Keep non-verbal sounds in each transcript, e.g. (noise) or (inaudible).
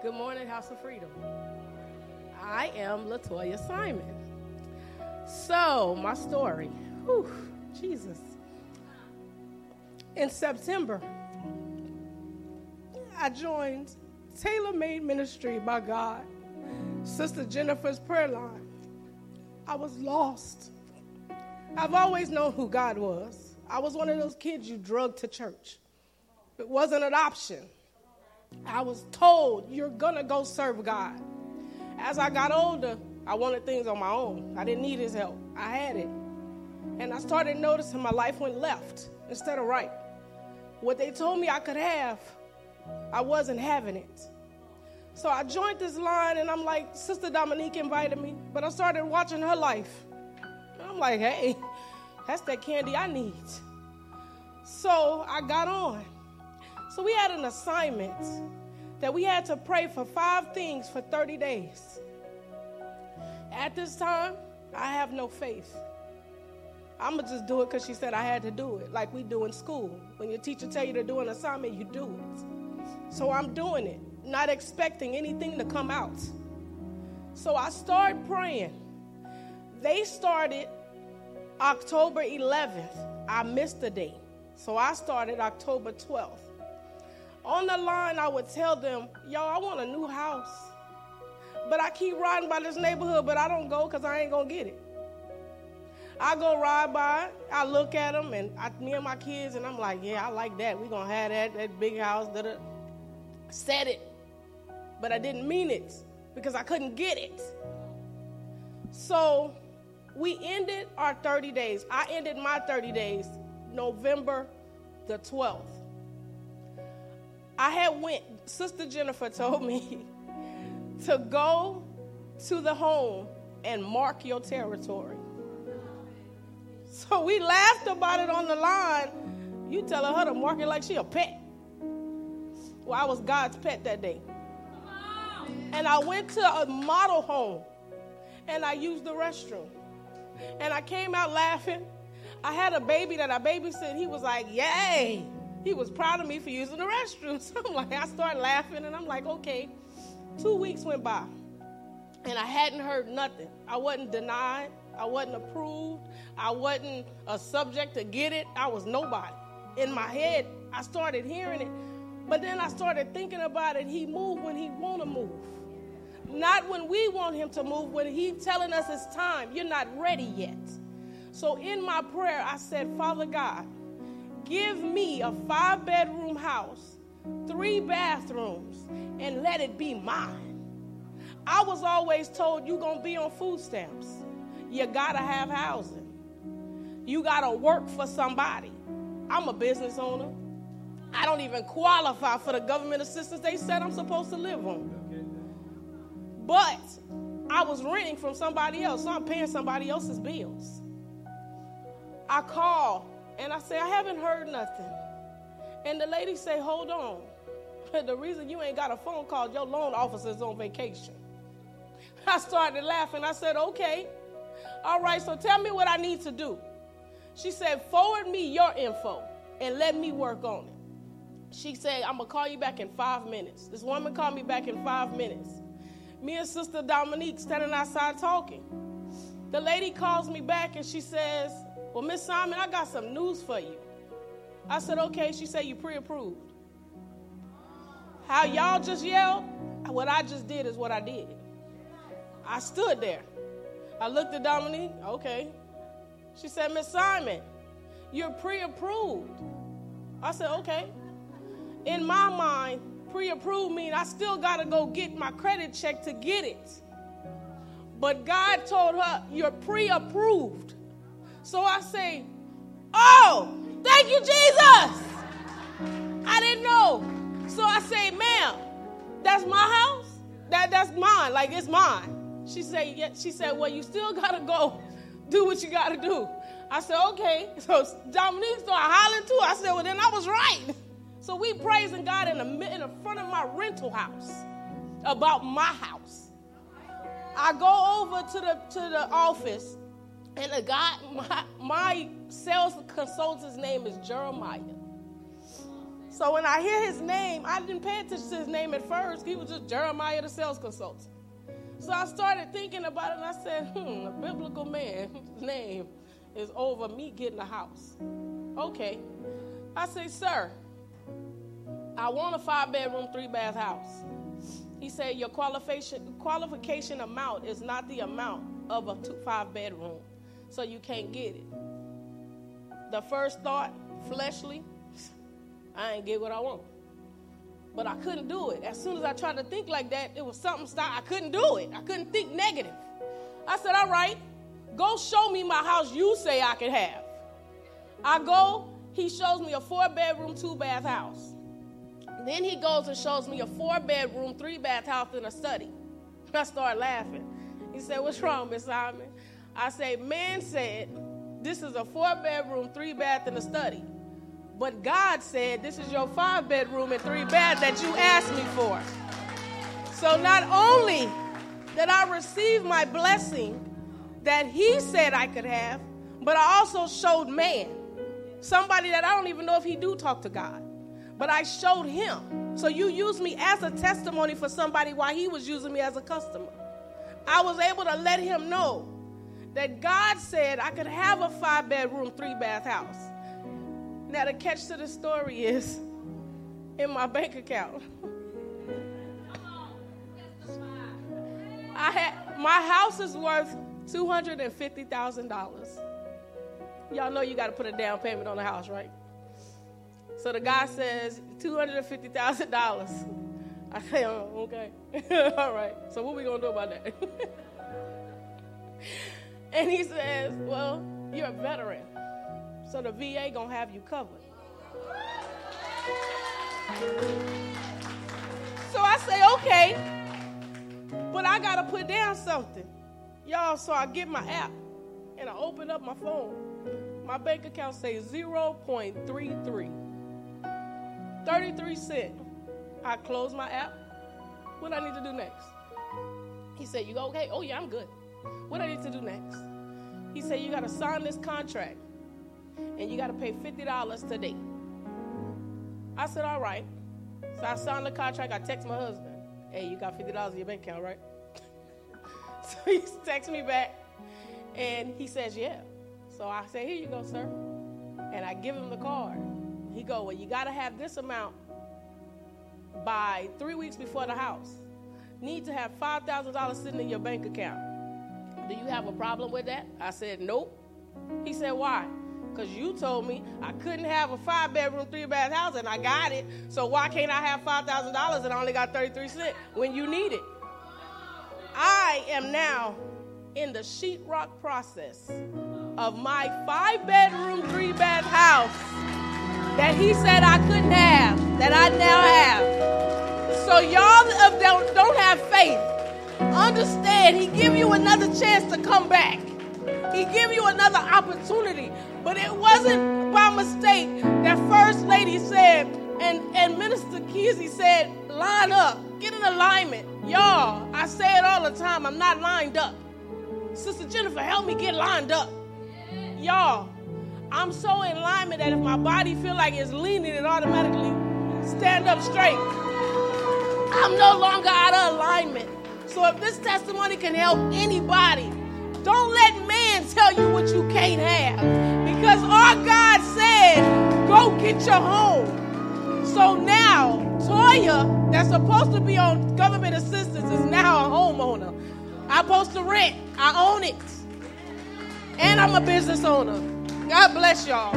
Good morning, House of Freedom. I am Latoya Simon. So, my story. Whew, Jesus. In September, I joined Tailor Made Ministry by God, Sister Jennifer's prayer line. I was lost. I've always known who God was. I was one of those kids you drug to church. It wasn't an option. I was told, you're gonna go serve God. As I got older, I wanted things on my own. I didn't need his help. I had it. And I started noticing my life went left instead of right. What they told me I could have, I wasn't having it. So I joined this line and I'm like, Sister Dominique invited me, but I started watching her life. I'm like, hey, that's that candy I need. So I got on. So we had an assignment that we had to pray for five things for 30 days. At this time, I have no faith. I'm gonna just do it because she said I had to do it, like we do in school. When your teacher tell you to do an assignment, you do it. So I'm doing it, not expecting anything to come out. So I started praying. They started October 11th. I missed the date. So I started October 12th. On the line, I would tell them, y'all, I want a new house. But I keep riding by this neighborhood, but I don't go because I ain't going to get it. I go ride by, I look at them, and I, me and my kids, and I'm like, yeah, I like that. We're going to have that, that big house. Da-da. Said it, but I didn't mean it because I couldn't get it. So we ended our 30 days. I ended my 30 days November the 12th. I had went, Sister Jennifer told me (laughs) to go to the home and mark your territory. So we laughed about it on the line. You telling her to mark it like she a pet. Well, I was God's pet that day. And I went to a model home and I used the restroom. And I came out laughing. I had a baby that I babysit. He was like, Yay! He was proud of me for using the restroom. So (laughs) I'm like, I started laughing and I'm like, okay. Two weeks went by and I hadn't heard nothing. I wasn't denied. I wasn't approved. I wasn't a subject to get it. I was nobody. In my head, I started hearing it. But then I started thinking about it. He moved when he want to move. Not when we want him to move, when he telling us it's time. You're not ready yet. So in my prayer, I said, Father God, give me a five bedroom house, three bathrooms, and let it be mine. I was always told you're going to be on food stamps. You got to have housing. You got to work for somebody. I'm a business owner. I don't even qualify for the government assistance they said I'm supposed to live on. But I was renting from somebody else, so I'm paying somebody else's bills. I call and I say, I haven't heard nothing. And the lady say, hold on. (laughs) the reason you ain't got a phone call, your loan officer's on vacation. (laughs) I started laughing. I said, okay. All right, so tell me what I need to do. She said, forward me your info and let me work on it. She said, I'm going to call you back in five minutes. This woman called me back in five minutes. Me and Sister Dominique standing outside talking. The lady calls me back and she says, Well, Miss Simon, I got some news for you. I said, Okay. She said, You pre approved. How y'all just yelled, what I just did is what I did. I stood there. I looked at Dominique, okay. She said, Miss Simon, you're pre approved. I said, okay. In my mind, pre approved means I still got to go get my credit check to get it. But God told her, you're pre approved. So I say, oh, thank you, Jesus. I didn't know. So I say, ma'am, that's my house? That, that's mine. Like, it's mine. She said, yeah. She said, well, you still got to go (laughs) do what you got to do. I said, okay. (laughs) So Dominique started hollering too. I said, well, then I was right. So we praising God in the, in the front of my rental house about my house. I go over to the to the office, and the guy, my, my sales consultant's name is Jeremiah. So when I hear his name, I didn't pay attention to his name at first. He was just Jeremiah the sales consultant. So I started thinking about it and I said, hmm, a biblical man's (laughs) name is over me getting a house. Okay. I say, sir, I want a five bedroom, three bath house. He said, Your qualification, qualification amount is not the amount of a two, five bedroom, so you can't get it. The first thought, fleshly, I ain't get what I want. But I couldn't do it. As soon as I tried to think like that, it was something stop. I couldn't do it. I couldn't think negative. I said, All right, go show me my house you say I can have. I go, he shows me a four bedroom, two bath house. Then he goes and shows me a four bedroom, three bath house in a study. I start laughing. He said, What's wrong, Miss Simon? I say, Man said, This is a four bedroom, three bath, and a study. But God said, This is your five bedroom and three bath that you asked me for. So not only did I receive my blessing that He said I could have, but I also showed man, somebody that I don't even know if he do talk to God but I showed him. So you used me as a testimony for somebody while he was using me as a customer. I was able to let him know that God said I could have a five bedroom, three bath house. Now, the catch to the story is in my bank account. (laughs) I had my house is worth two hundred and fifty thousand dollars. Y'all know you got to put a down payment on the house, right? So the guy says, $250,000. I say, oh, okay. (laughs) All right. So what we going to do about that? (laughs) and he says, well, you're a veteran. So the VA to have you covered. So I say, okay. But I got to put down something. Y'all, so I get my app and I open up my phone. My bank account says 0.33. 33 cents. I close my app. What I need to do next? He said, You go okay? Oh, yeah, I'm good. What I need to do next? He said, You got to sign this contract and you got to pay $50 today. I said, All right. So I signed the contract. I text my husband, Hey, you got $50 in your bank account, right? (laughs) so he texts me back and he says, Yeah. So I say, Here you go, sir. And I give him the card. He go, well, you got to have this amount by three weeks before the house. Need to have five thousand dollars sitting in your bank account. Do you have a problem with that? I said, nope. He said, why? Because you told me I couldn't have a five bedroom, three bath house, and I got it. So why can't I have five thousand dollars and I only got thirty three cents when you need it? I am now in the sheetrock process of my five bedroom, three bath house that he said I couldn't have, that I now have. So y'all don't have faith. Understand, he give you another chance to come back. He give you another opportunity. But it wasn't by mistake that First Lady said, and, and Minister Kesey said, line up, get in alignment. Y'all, I say it all the time, I'm not lined up. Sister Jennifer, help me get lined up. Y'all, I'm so in alignment that if my body feel like it's leaning, it automatically stand up straight. I'm no longer out of alignment. So if this testimony can help anybody, don't let man tell you what you can't have. Because our God said, go get your home. So now, Toya, that's supposed to be on government assistance, is now a homeowner. I'm supposed to rent. I own it. And I'm a business owner. God bless y'all.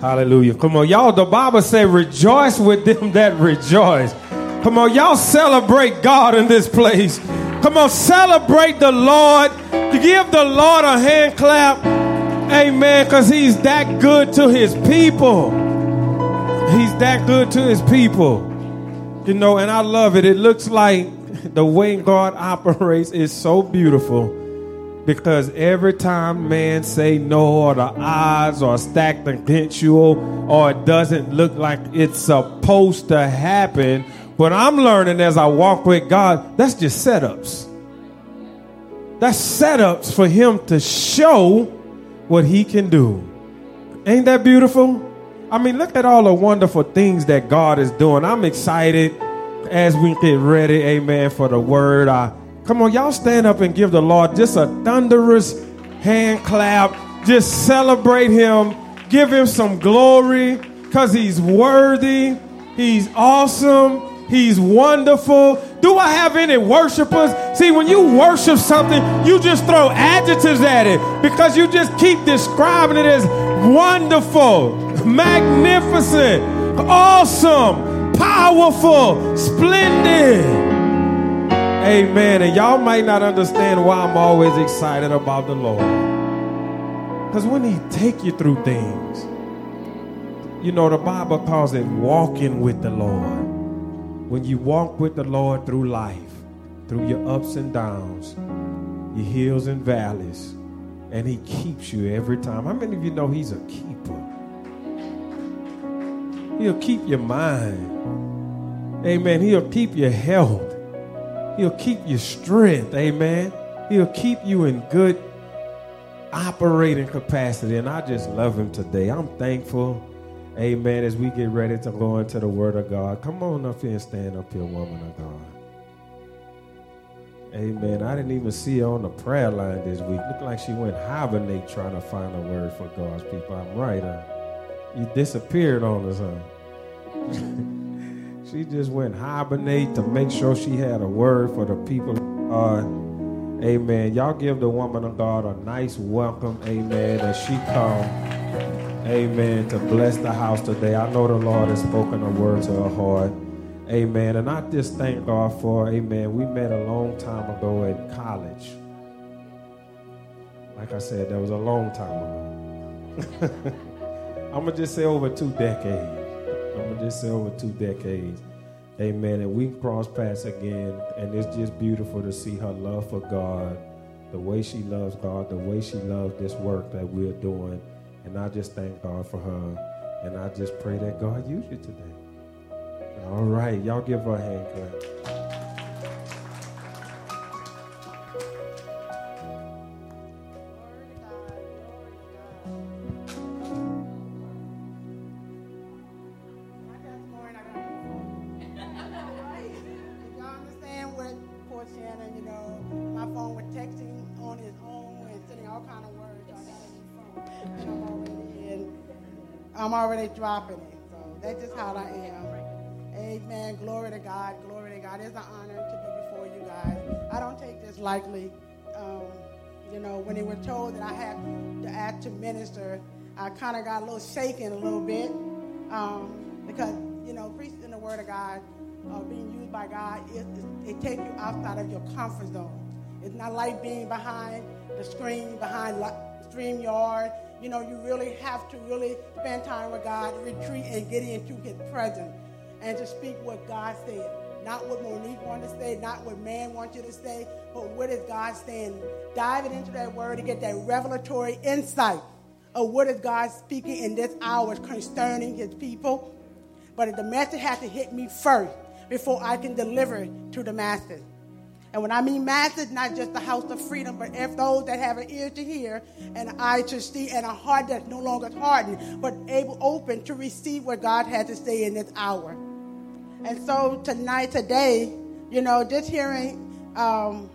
Hallelujah. Come on, y'all. The Bible say, rejoice with them that rejoice. Come on, y'all celebrate God in this place. Come on, celebrate the Lord. Give the Lord a hand clap. Amen. Because he's that good to his people. He's that good to his people. You know, and I love it. It looks like (laughs) the way God operates is so beautiful because every time man say no or the odds are stacked against you or it doesn't look like it's supposed to happen, what I'm learning as I walk with God, that's just setups. That's setups for him to show what he can do. Ain't that beautiful? I mean, look at all the wonderful things that God is doing. I'm excited as we get ready, amen, for the word. I, come on, y'all stand up and give the Lord just a thunderous hand clap. Just celebrate him. Give him some glory because he's worthy. He's awesome. He's wonderful. Do I have any worshipers? See, when you worship something, you just throw adjectives at it because you just keep describing it as wonderful, magnificent, awesome, powerful, splendid. Amen. And y'all might not understand why I'm always excited about the Lord. Because when He take you through things, you know, the Bible calls it walking with the Lord. When you walk with the Lord through life, through your ups and downs, your hills and valleys, and He keeps you every time. How many of you know He's a keeper? He'll keep your mind. Amen. He'll keep your health. He'll keep your strength. Amen. He'll keep you in good operating capacity. And I just love him today. I'm thankful. Amen. As we get ready to go into the word of God. Come on up here and stand up here, woman of God. Amen. I didn't even see her on the prayer line this week. Looked like she went hibernate trying to find a word for God's people. I'm right, huh? You disappeared on us, huh? (laughs) she just went hibernate to make sure she had a word for the people God. Amen. Y'all give the woman of God a nice welcome. Amen. As she come. Amen. To bless the house today. I know the Lord has spoken a word to her heart. Amen. And I just thank God for, amen. We met a long time ago in college. Like I said, that was a long time ago. I'm going to just say over two decades. Going just over two decades. Amen. And we cross paths again. And it's just beautiful to see her love for God, the way she loves God, the way she loves this work that we're doing. And I just thank God for her. And I just pray that God use you today. All right. Y'all give her a hand clap. Dropping it. So that's just how I am. Amen. Glory to God. Glory to God. It's an honor to be before you guys. I don't take this lightly. Um, you know, when they were told that I had to act to minister, I kind of got a little shaken a little bit um, because, you know, preaching the Word of God, uh, being used by God, it, it, it takes you outside of your comfort zone. It's not like being behind the screen, behind StreamYard, you know, you really have to really spend time with God, retreat, and get into His presence, and to speak what God said. Not what Monique wanted to say, not what man wants you to say, but what is God saying? Diving into that word to get that revelatory insight of what is God speaking in this hour concerning His people. But the message has to hit me first before I can deliver to the masses. And when I mean masses, not just the house of freedom, but if those that have an ear to hear and an eye to see and a heart that's no longer hardened, but able open to receive what God has to say in this hour. And so tonight, today, you know, just hearing um,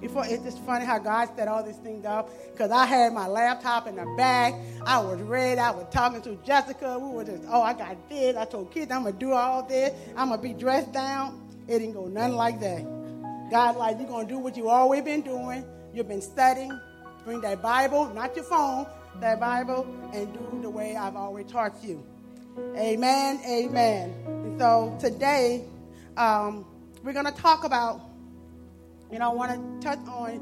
before it's just funny how God set all these things up. Because I had my laptop in the bag. I was ready. I was talking to Jessica. We were just, oh, I got this. I told kids I'm gonna do all this. I'm gonna be dressed down. It didn't go nothing like that. God, like, you're going to do what you've always been doing. You've been studying. Bring that Bible, not your phone, that Bible, and do the way I've always taught you. Amen. Amen. And so today, um, we're going to talk about, you know, I want to touch on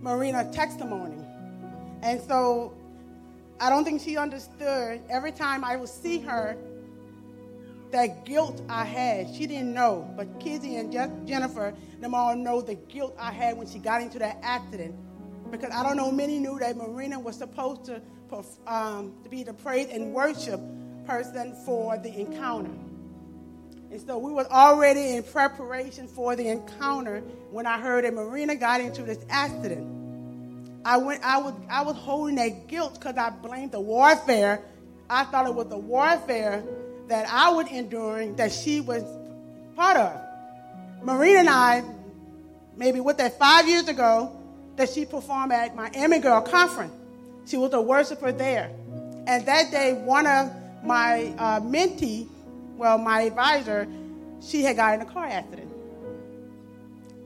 Marina's testimony. And so I don't think she understood. Every time I would see her, that guilt I had. She didn't know, but Kizzy and Jennifer, them all know the guilt I had when she got into that accident. Because I don't know, many knew that Marina was supposed to, um, to be the praise and worship person for the encounter. And so we were already in preparation for the encounter when I heard that Marina got into this accident. I went, I was, I was holding that guilt because I blamed the warfare. I thought it was the warfare that I was enduring that she was part of. Marina and I, maybe what that five years ago, that she performed at my Emmy Girl conference. She was a worshiper there. And that day, one of my uh, mentee, well, my advisor, she had got in a car accident.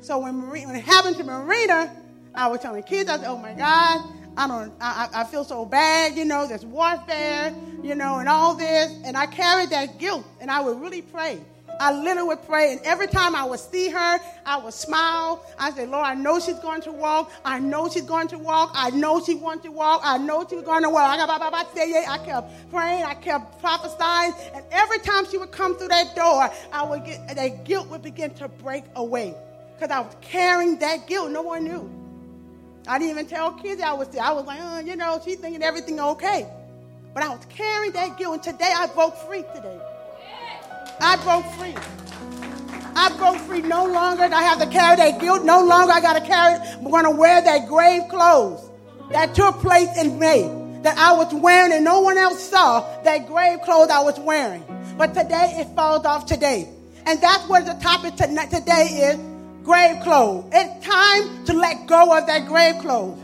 So when, Marina, when it happened to Marina, I was telling kids, I said, oh my God, I don't, I, I feel so bad, you know, there's warfare, you know, and all this. And I carried that guilt, and I would really pray. I literally would pray, and every time I would see her, I would smile. I said, Lord, I know she's going to walk. I know she's going to walk. I know she wants to walk. I know she's going to walk. I kept praying. I kept prophesying. And every time she would come through that door, I would get, that guilt would begin to break away. Because I was carrying that guilt. No one knew. I didn't even tell kids I was there. I was like, oh, you know, she's thinking everything okay. But I was carrying that guilt, and today I broke free today. I broke free. I broke free. No longer I have to carry that guilt. No longer I got to carry, I'm going to wear that grave clothes that took place in May that I was wearing and no one else saw that grave clothes I was wearing. But today it falls off today. And that's what the topic today is grave clothes. It's time to let go of that grave clothes.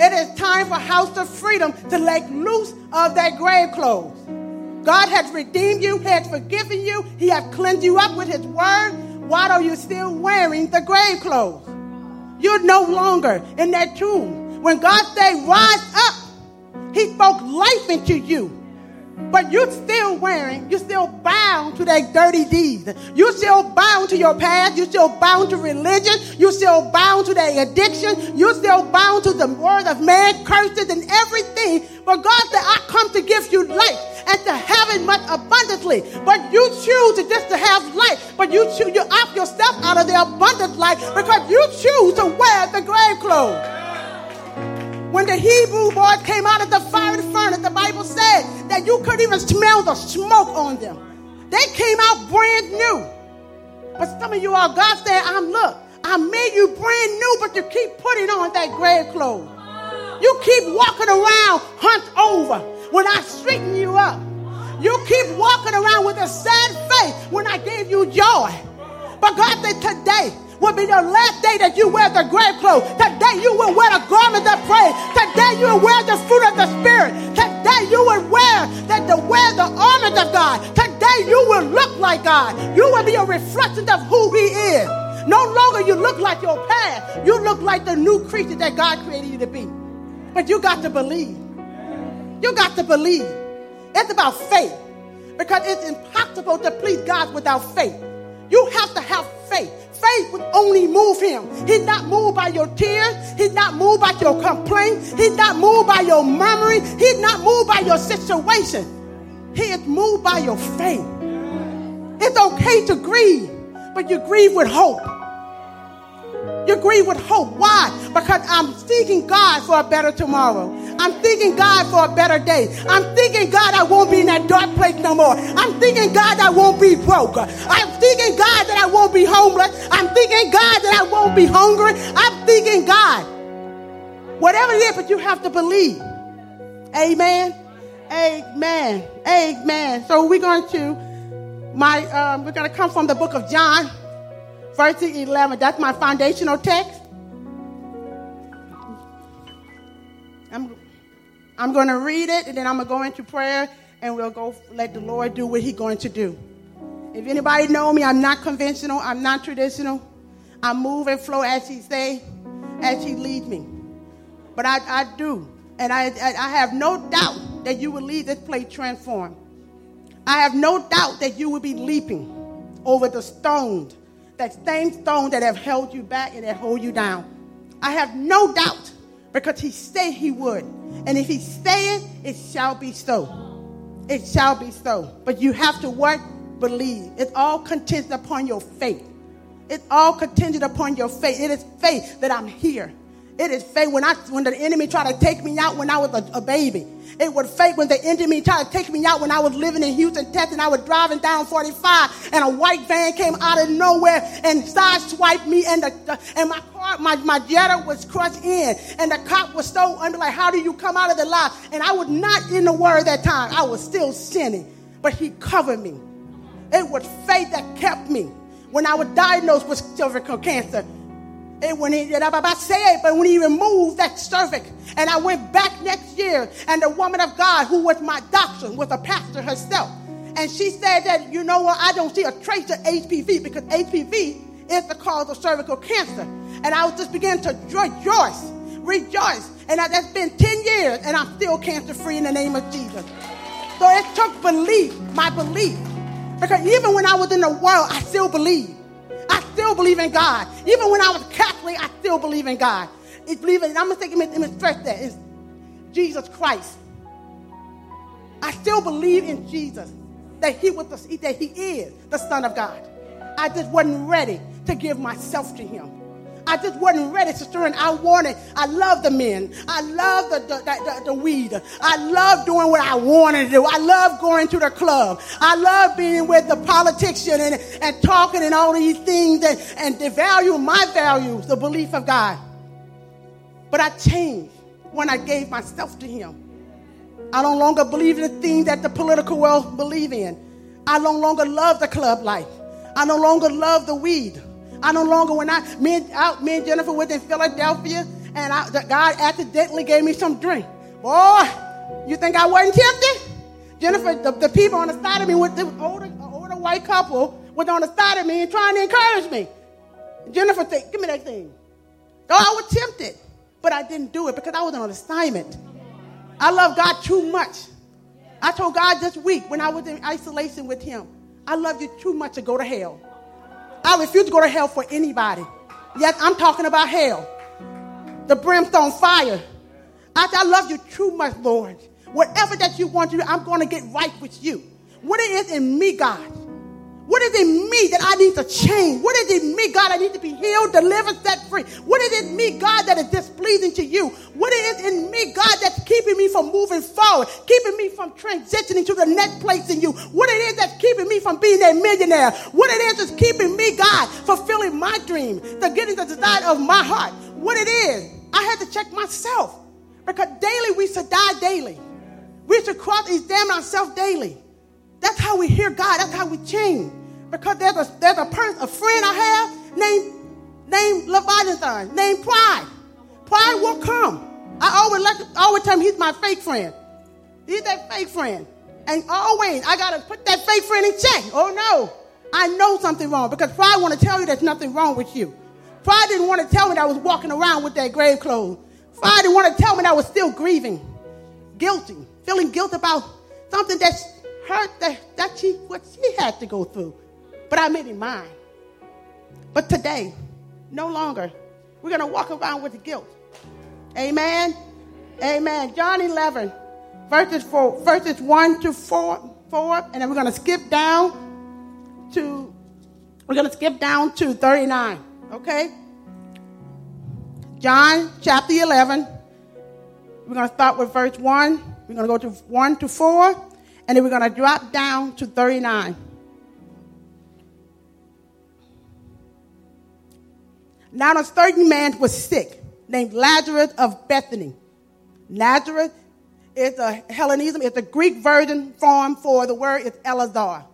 It is time for House of Freedom to let loose of that grave clothes. God has redeemed you, He has forgiven you, He has cleansed you up with His word. Why are you still wearing the grave clothes? You're no longer in that tomb. When God said, rise up, He spoke life into you. But you're still wearing, you're still bound to that dirty deed. You're still bound to your past. You're still bound to religion. You're still bound to that addiction. You're still bound to the word of man, curses and everything. But God said, I come to give you life and to have it much abundantly. But you choose just to have life. But you choose, you opt yourself out of the abundant life because you choose to wear the grave clothes. When the Hebrew boys came out of the fiery furnace, the Bible said that you couldn't even smell the smoke on them. They came out brand new. But some of you are, God said, I'm look, I made you brand new, but you keep putting on that grave clothes. You keep walking around hunched over when I straighten you up. You keep walking around with a sad face when I gave you joy. But God said, today, will be the last day that you wear the grave clothes. Today you will wear the garment of praise. Today you will wear the fruit of the Spirit. Today you will wear that the wear the armor of God. Today you will look like God. You will be a reflection of who He is. No longer you look like your past. You look like the new creature that God created you to be. But you got to believe. You got to believe. It's about faith. Because it's impossible to please God without faith. You have to have faith. Faith would only move him. He's not moved by your tears. He's not moved by your complaints. He's not moved by your murmuring. He's not moved by your situation. He is moved by your faith. It's okay to grieve, but you grieve with hope. You grieve with hope. Why? Because I'm seeking God for a better tomorrow. I'm thanking God for a better day. I'm thanking God I won't be in that dark place no more. I'm thanking God I won't be broke. I'm thanking God that I won't be homeless. I'm thanking God that I won't be hungry. I'm thanking God. Whatever it is, but you have to believe. Amen. Amen. Amen. So we're going to my um, we're going to come from the book of John, verse 11. That's my foundational text. I'm going to read it and then I'm going to go into prayer and we'll go let the Lord do what he's going to do. If anybody know me, I'm not conventional. I'm not traditional. I move and flow as he say, as he lead me. But I, I do. And I, I have no doubt that you will leave this place transformed. I have no doubt that you will be leaping over the stones, that same stone that have held you back and that hold you down. I have no doubt because he said he would. And if he said it, it shall be so. It shall be so. But you have to what? Believe. It's all contingent upon your faith. It's all contingent upon your faith. It is faith that I'm here. It is fake when I when the enemy tried to take me out when I was a, a baby. It was fake when the enemy tried to take me out when I was living in Houston, Texas. And I was driving down 45 and a white van came out of nowhere and sideswiped me and the, the, and my car, my, my Jetta was crushed in. And the cop was so under like, how do you come out of the lot? And I was not in the word that time. I was still sinning. But he covered me. It was faith that kept me. When I was diagnosed with cervical cancer, and when he did I say it, but when he removed that cervix, and I went back next year, and the woman of God who was my doctor was a pastor herself. And she said that, you know what, I don't see a trace of HPV because HPV is the cause of cervical cancer. And I was just beginning to rejoice, rejoice. And that's been 10 years, and I'm still cancer free in the name of Jesus. So it took belief, my belief. Because even when I was in the world, I still believe. I still believe in God. Even when I was Catholic, I still believe in God. It's believing, I'm him and stress that is Jesus Christ. I still believe in Jesus that he was the, that he is the Son of God. I just wasn't ready to give myself to him. I just wasn't ready, sister, and I wanted, I love the men. I love the, the, the, the, weed. I love doing what I wanted to do. I love going to the club. I love being with the politician and, and talking and all these things and, and devalue my values, the belief of God. But I changed when I gave myself to him. I no longer believe in the things that the political world believe in. I no longer love the club life. I no longer love the weed. I no longer, when I, me and, I, me and Jennifer was in Philadelphia, and I, God accidentally gave me some drink. Boy, you think I wasn't tempted? Jennifer, the, the people on the side of me, with the older, older white couple, was on the side of me and trying to encourage me. Jennifer said, give me that thing. So I was tempted, but I didn't do it because I was on assignment. I love God too much. I told God this week when I was in isolation with him, I love you too much to go to hell. I refuse to go to hell for anybody. Yes, I'm talking about hell. The brimstone fire. I, I love you too much, Lord. Whatever that you want to do, I'm going to get right with you. What it is in me, God, what is in me that I need to change? What is in me, God, I need to be healed, delivered, set free? What is in me, God, that is displeasing to you? What is in me, God, that's keeping me from moving forward, keeping me from transitioning to the next place in you? What it is that's keeping me from being a millionaire? What it is that's keeping me, God, fulfilling my dream, to getting the desire of my heart? What it is, I had to check myself because daily we should die daily. We should cross examine ourselves daily. That's how we hear God. That's how we change. Because there's a there's a person, a friend I have named named Leviathan, named Pride. Pride will come. I always like always tell him he's my fake friend. He's that fake friend. And always I gotta put that fake friend in check. Oh no. I know something wrong because pride want to tell you there's nothing wrong with you. Pride didn't want to tell me that I was walking around with that grave clothes. Pride didn't want to tell me that I was still grieving, guilty, feeling guilt about something that's hurt that, that she what she had to go through. But I made it mine. But today, no longer. We're gonna walk around with guilt. Amen. Amen. John 11, verses four, verses 1 to 4, 4, and then we're gonna skip down to we're gonna skip down to 39. Okay? John chapter 11. We're going to start with verse 1. We're going to go to 1 to 4 and then we're going to drop down to 39. Now, a certain man was sick, named Lazarus of Bethany. Lazarus is a Hellenism, it's a Greek version form for the word is Elazar.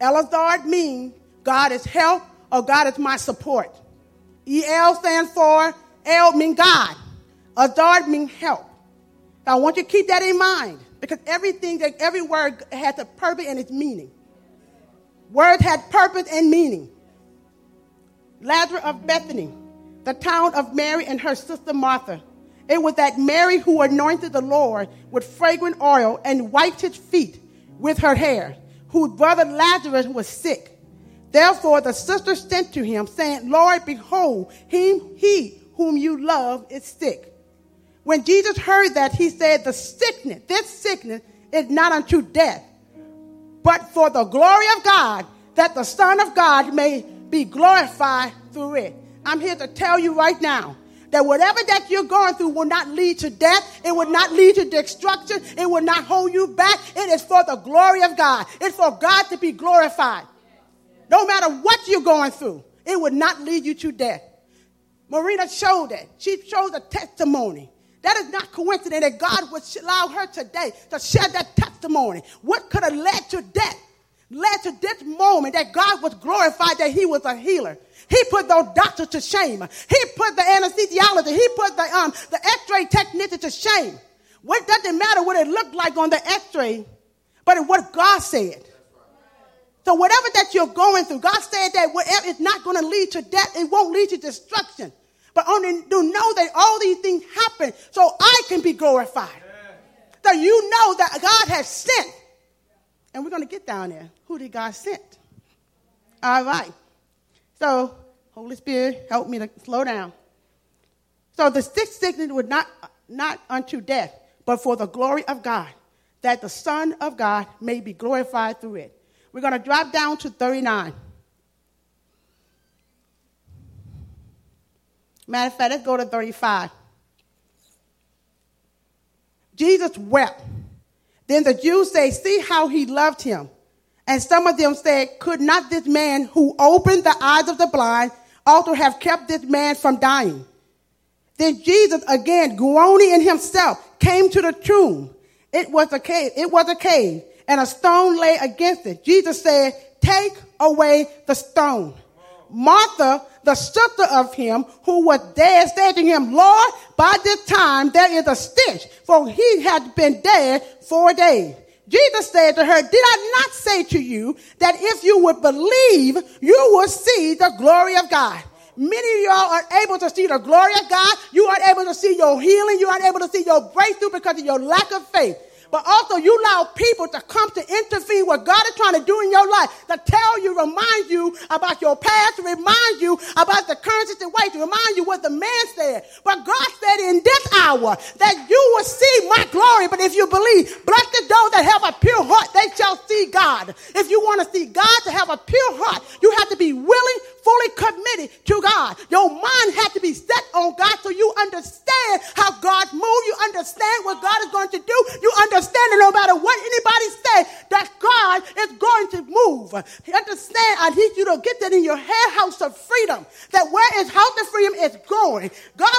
Elazar means God is help or God is my support. EL stands for El means God. Azar means help. Now I want you to keep that in mind. Because everything, that every word has a purpose and its meaning. Words had purpose and meaning. Lazarus of Bethany, the town of Mary and her sister Martha. It was that Mary who anointed the Lord with fragrant oil and wiped his feet with her hair, whose brother Lazarus was sick. Therefore the sister sent to him, saying, Lord, behold, he whom you love is sick. When Jesus heard that, he said, The sickness, this sickness is not unto death, but for the glory of God, that the Son of God may be glorified through it. I'm here to tell you right now that whatever that you're going through will not lead to death. It will not lead to destruction. It will not hold you back. It is for the glory of God. It's for God to be glorified. No matter what you're going through, it would not lead you to death. Marina showed that. She showed a testimony. That is not coincidence that God would allow her today to share that testimony. What could have led to death? Led to this moment that God was glorified that He was a healer. He put those doctors to shame. He put the anesthesiologist, he put the, um, the x-ray technician to shame. What doesn't matter what it looked like on the x-ray, but what God said. So whatever that you're going through, God said that whatever is not going to lead to death, it won't lead to destruction. But only to know that all these things happen so I can be glorified. That you know that God has sent. And we're going to get down there. Who did God send? All right. So, Holy Spirit, help me to slow down. So the sixth sickness was not, not unto death, but for the glory of God, that the Son of God may be glorified through it. We're going to drop down to 39. Matter of fact, let's go to 35. Jesus wept. Then the Jews say, See how he loved him. And some of them said, Could not this man who opened the eyes of the blind also have kept this man from dying? Then Jesus, again groaning in himself, came to the tomb. It was a cave. It was a cave, and a stone lay against it. Jesus said, Take away the stone. Martha, the sister of him who was dead, said to him, Lord, by this time there is a stench, for he had been dead four days. Jesus said to her, Did I not say to you that if you would believe, you would see the glory of God? Many of y'all are able to see the glory of God. You aren't able to see your healing. You aren't able to see your breakthrough because of your lack of faith but also you allow people to come to intervene what God is trying to do in your life, to tell you, remind you about your past, remind you about the current situation, remind you what the man said. But God said in this hour that you will see my glory. But if you believe, blessed those that have a pure heart, they shall see God. If you want to see God to have a pure heart, you have to be willing, fully committed to God. Your mind has to be set on God so you understand how God moves. You understand what God is going to do. You understand understanding no matter what anybody say that God is going to move. Understand, I need you to get that in your head house of freedom. That where is house of freedom is going. God,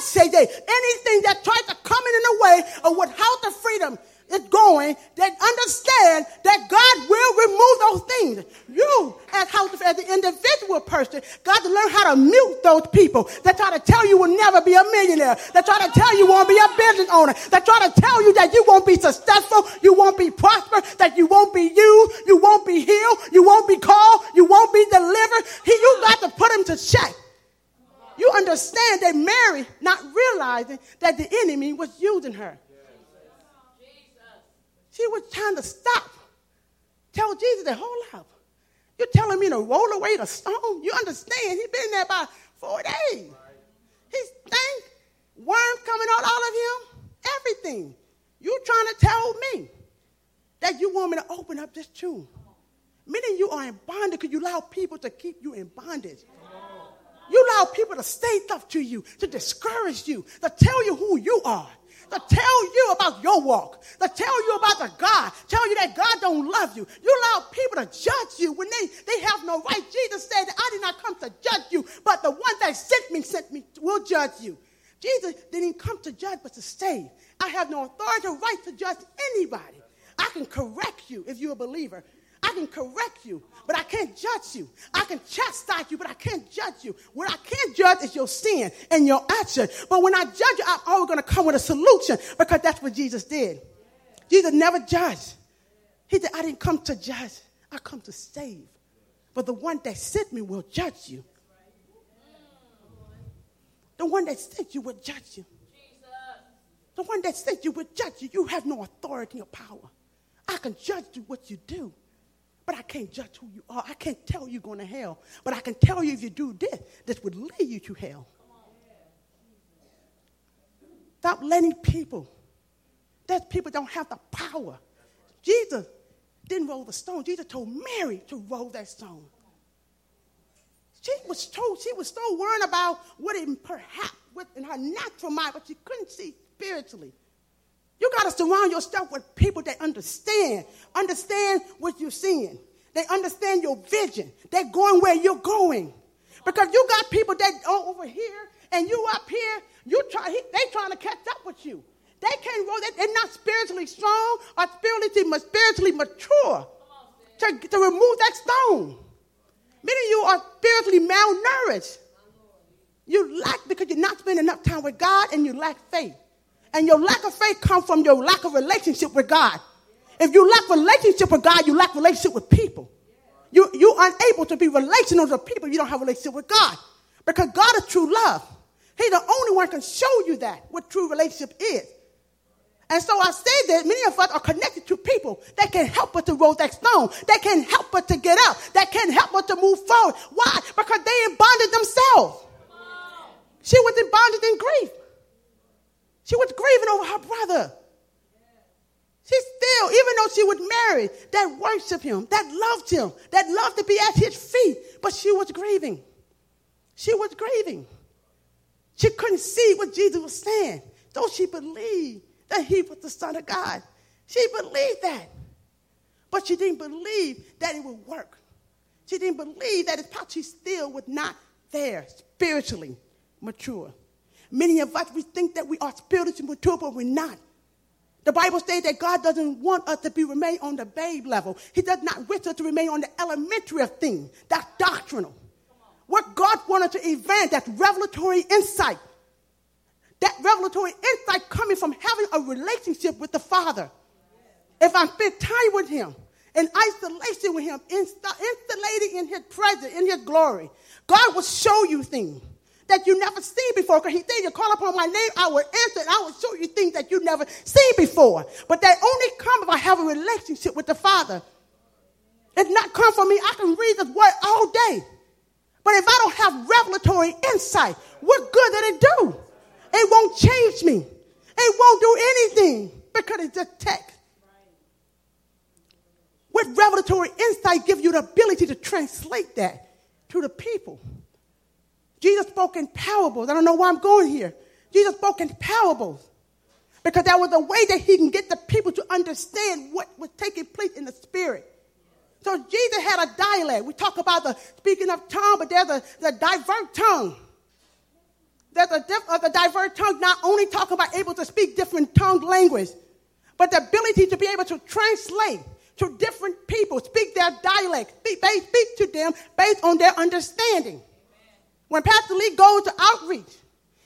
say anything that tries to come in the way of what house of freedom is going, that understand that God will remove those things. You, as house of as an individual person, got to learn how to mute those people that try to tell you will never be a millionaire, that try to tell you won't be a business owner, that try to tell you that you won't be successful, you won't be prosperous, that you won't be used, you won't be healed, you won't be called, you won't be delivered. He, you got to put him to check. You understand that Mary, not realizing that the enemy was using her. She was trying to stop. Tell Jesus to hold up. You're telling me to roll away the stone? You understand? He's been there about four days. He stank, worms coming out all of him, everything. You trying to tell me that you want me to open up this tomb? Many of you are in bondage because you allow people to keep you in bondage. You allow people to say stuff to you, to discourage you, to tell you who you are to tell you about your walk, to tell you about the God, tell you that God don't love you. You allow people to judge you when they, they have no right. Jesus said that I did not come to judge you, but the one that sent me sent me will judge you. Jesus didn't come to judge, but to save. I have no authority or right to judge anybody. I can correct you if you're a believer. I can correct you, but I can't judge you. I can chastise you, but I can't judge you. What I can't judge is your sin and your action. But when I judge you, I'm always going to come with a solution because that's what Jesus did. Jesus never judged. He said, I didn't come to judge, I come to save. But the one that sent me will judge you. The one that sent you will judge you. The one that sent you will judge you. You have no authority or power. I can judge you what you do. But I can't judge who you are. I can't tell you going to hell. But I can tell you if you do this, this would lead you to hell. Stop letting people. That people don't have the power. Jesus didn't roll the stone. Jesus told Mary to roll that stone. She was told, she was so worried about what it perhaps in her natural mind, but she couldn't see spiritually. You got to surround yourself with people that understand, understand what you're seeing. They understand your vision. They're going where you're going. Because you got people that are over here and you up here, you try, they trying to catch up with you. They can't roll, they're not spiritually strong or spiritually, spiritually mature to, to remove that stone. Many of you are spiritually malnourished. You lack because you're not spending enough time with God and you lack faith. And your lack of faith comes from your lack of relationship with God. If you lack relationship with God, you lack relationship with people. You, you're unable to be relational to people you don't have a relationship with God. Because God is true love. He's the only one can show you that, what true relationship is. And so I say that many of us are connected to people that can help us to roll that stone, that can help us to get up, that can help us to move forward. Why? Because they in bondage themselves. She was in bondage and grief. She was grieving over her brother. She still, even though she was married, that worshiped him, that loved him, that loved to be at his feet, but she was grieving. She was grieving. She couldn't see what Jesus was saying, though she believed that he was the Son of God. She believed that. But she didn't believe that it would work. She didn't believe that it's probably she still was not there spiritually mature. Many of us, we think that we are spiritually mature, but we're not. The Bible says that God doesn't want us to be remain on the babe level. He does not wish us to remain on the elementary of things. That's doctrinal. What God wanted to event, that revelatory insight. That revelatory insight coming from having a relationship with the Father. If I spend time with Him, in isolation with Him, installated in His presence, in His glory, God will show you things that you never seen before. Because he said, You call upon my name, I will answer, and I will show you things that you never seen before. But that only come if I have a relationship with the Father. It's not come from me. I can read this word all day. But if I don't have revelatory insight, what good did it do? It won't change me. It won't do anything because it's just text. With revelatory insight, give you the ability to translate that to the people. Jesus spoke in parables. I don't know why I'm going here. Jesus spoke in parables because that was a way that he can get the people to understand what was taking place in the spirit. So Jesus had a dialect. We talk about the speaking of tongue, but there's a the divert tongue. There's a, diff, the divert tongue not only talking about able to speak different tongue language, but the ability to be able to translate to different people, speak their dialect, speak, speak to them based on their understanding. When Pastor Lee goes to outreach,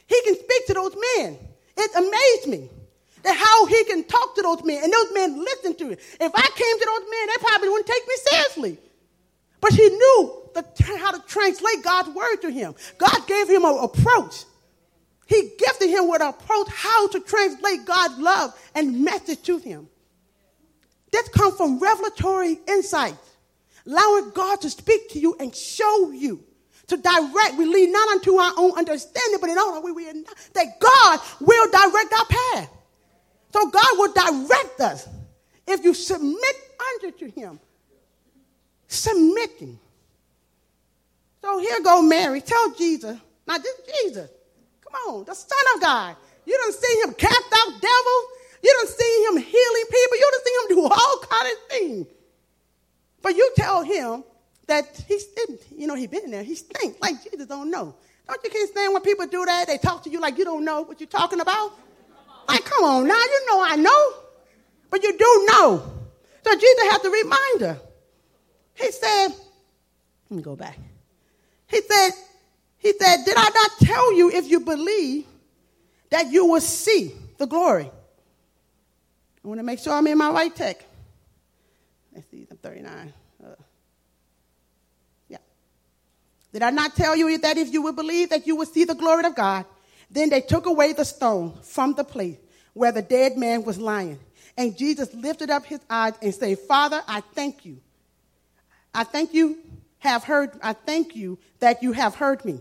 he can speak to those men. It amazed me that how he can talk to those men and those men listen to it. If I came to those men, they probably wouldn't take me seriously. But he knew the, how to translate God's word to him. God gave him an approach. He gifted him with an approach how to translate God's love and message to him. This comes from revelatory insight, allowing God to speak to you and show you to direct. We lean not unto our own understanding, but in all we, we that God will direct our path. So God will direct us if you submit under to Him. Submitting. So here go Mary. Tell Jesus. Now this Jesus. On, the Son of God. You don't see him cast out devils. You don't see him healing people. You don't see him do all kind of things. But you tell him that he didn't, you know, he been there. He stinks like Jesus don't know. Don't you can't stand when people do that? They talk to you like you don't know what you're talking about. Like, come on now, you know I know, but you do know. So Jesus had to remind her. He said, let me go back. He said, he said, did I not tell you if you believe that you will see the glory? I want to make sure I'm in my right text. Let's see, I'm 39. Uh, did I not tell you that if you would believe that you would see the glory of God? Then they took away the stone from the place where the dead man was lying. And Jesus lifted up his eyes and said, Father, I thank you. I thank you have heard, I thank you that you have heard me.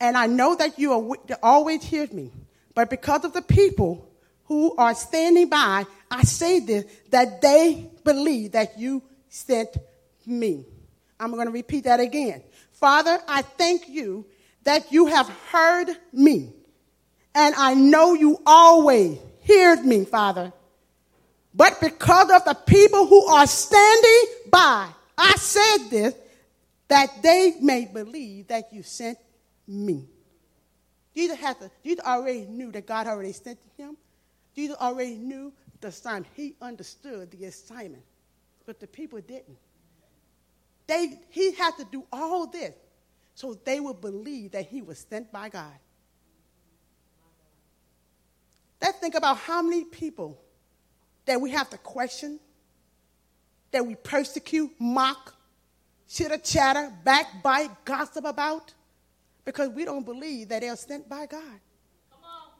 And I know that you are, always hear me. But because of the people who are standing by, I say this, that they believe that you sent me. I'm going to repeat that again. Father, I thank you that you have heard me. and I know you always heard me, Father. But because of the people who are standing by, I said this, that they may believe that you sent me. Jesus had to, Jesus already knew that God already sent him. Jesus already knew the assignment. He understood the assignment, but the people didn't. They, he had to do all this so they would believe that he was sent by God. Let's think about how many people that we have to question, that we persecute, mock, chitter chatter, backbite, gossip about, because we don't believe that they're sent by God.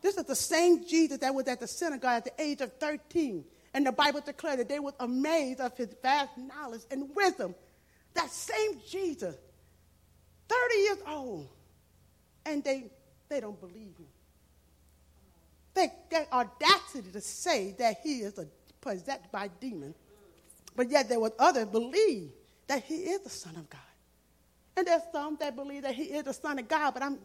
This is the same Jesus that was at the synagogue at the age of 13. And the Bible declared that they were amazed of his vast knowledge and wisdom. That same Jesus, 30 years old, and they, they don't believe him. They, they audacity to say that he is a, possessed by demons, but yet there was others believe that he is the Son of God. And there's some that believe that he is the Son of God, but I'm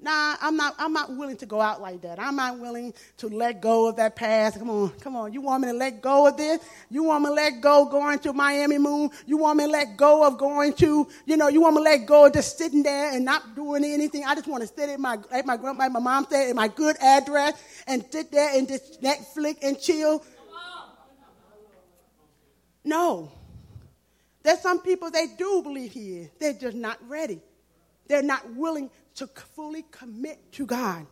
Nah, I'm not, I'm not willing to go out like that. I'm not willing to let go of that past. Come on, come on. You want me to let go of this? You want me to let go going to Miami Moon? You want me to let go of going to, you know, you want me to let go of just sitting there and not doing anything? I just want to sit at my, at my, my, my mom said, at my good address and sit there and just Netflix and chill. No. There's some people, they do believe he is. They're just not ready. They're not willing to fully commit to God.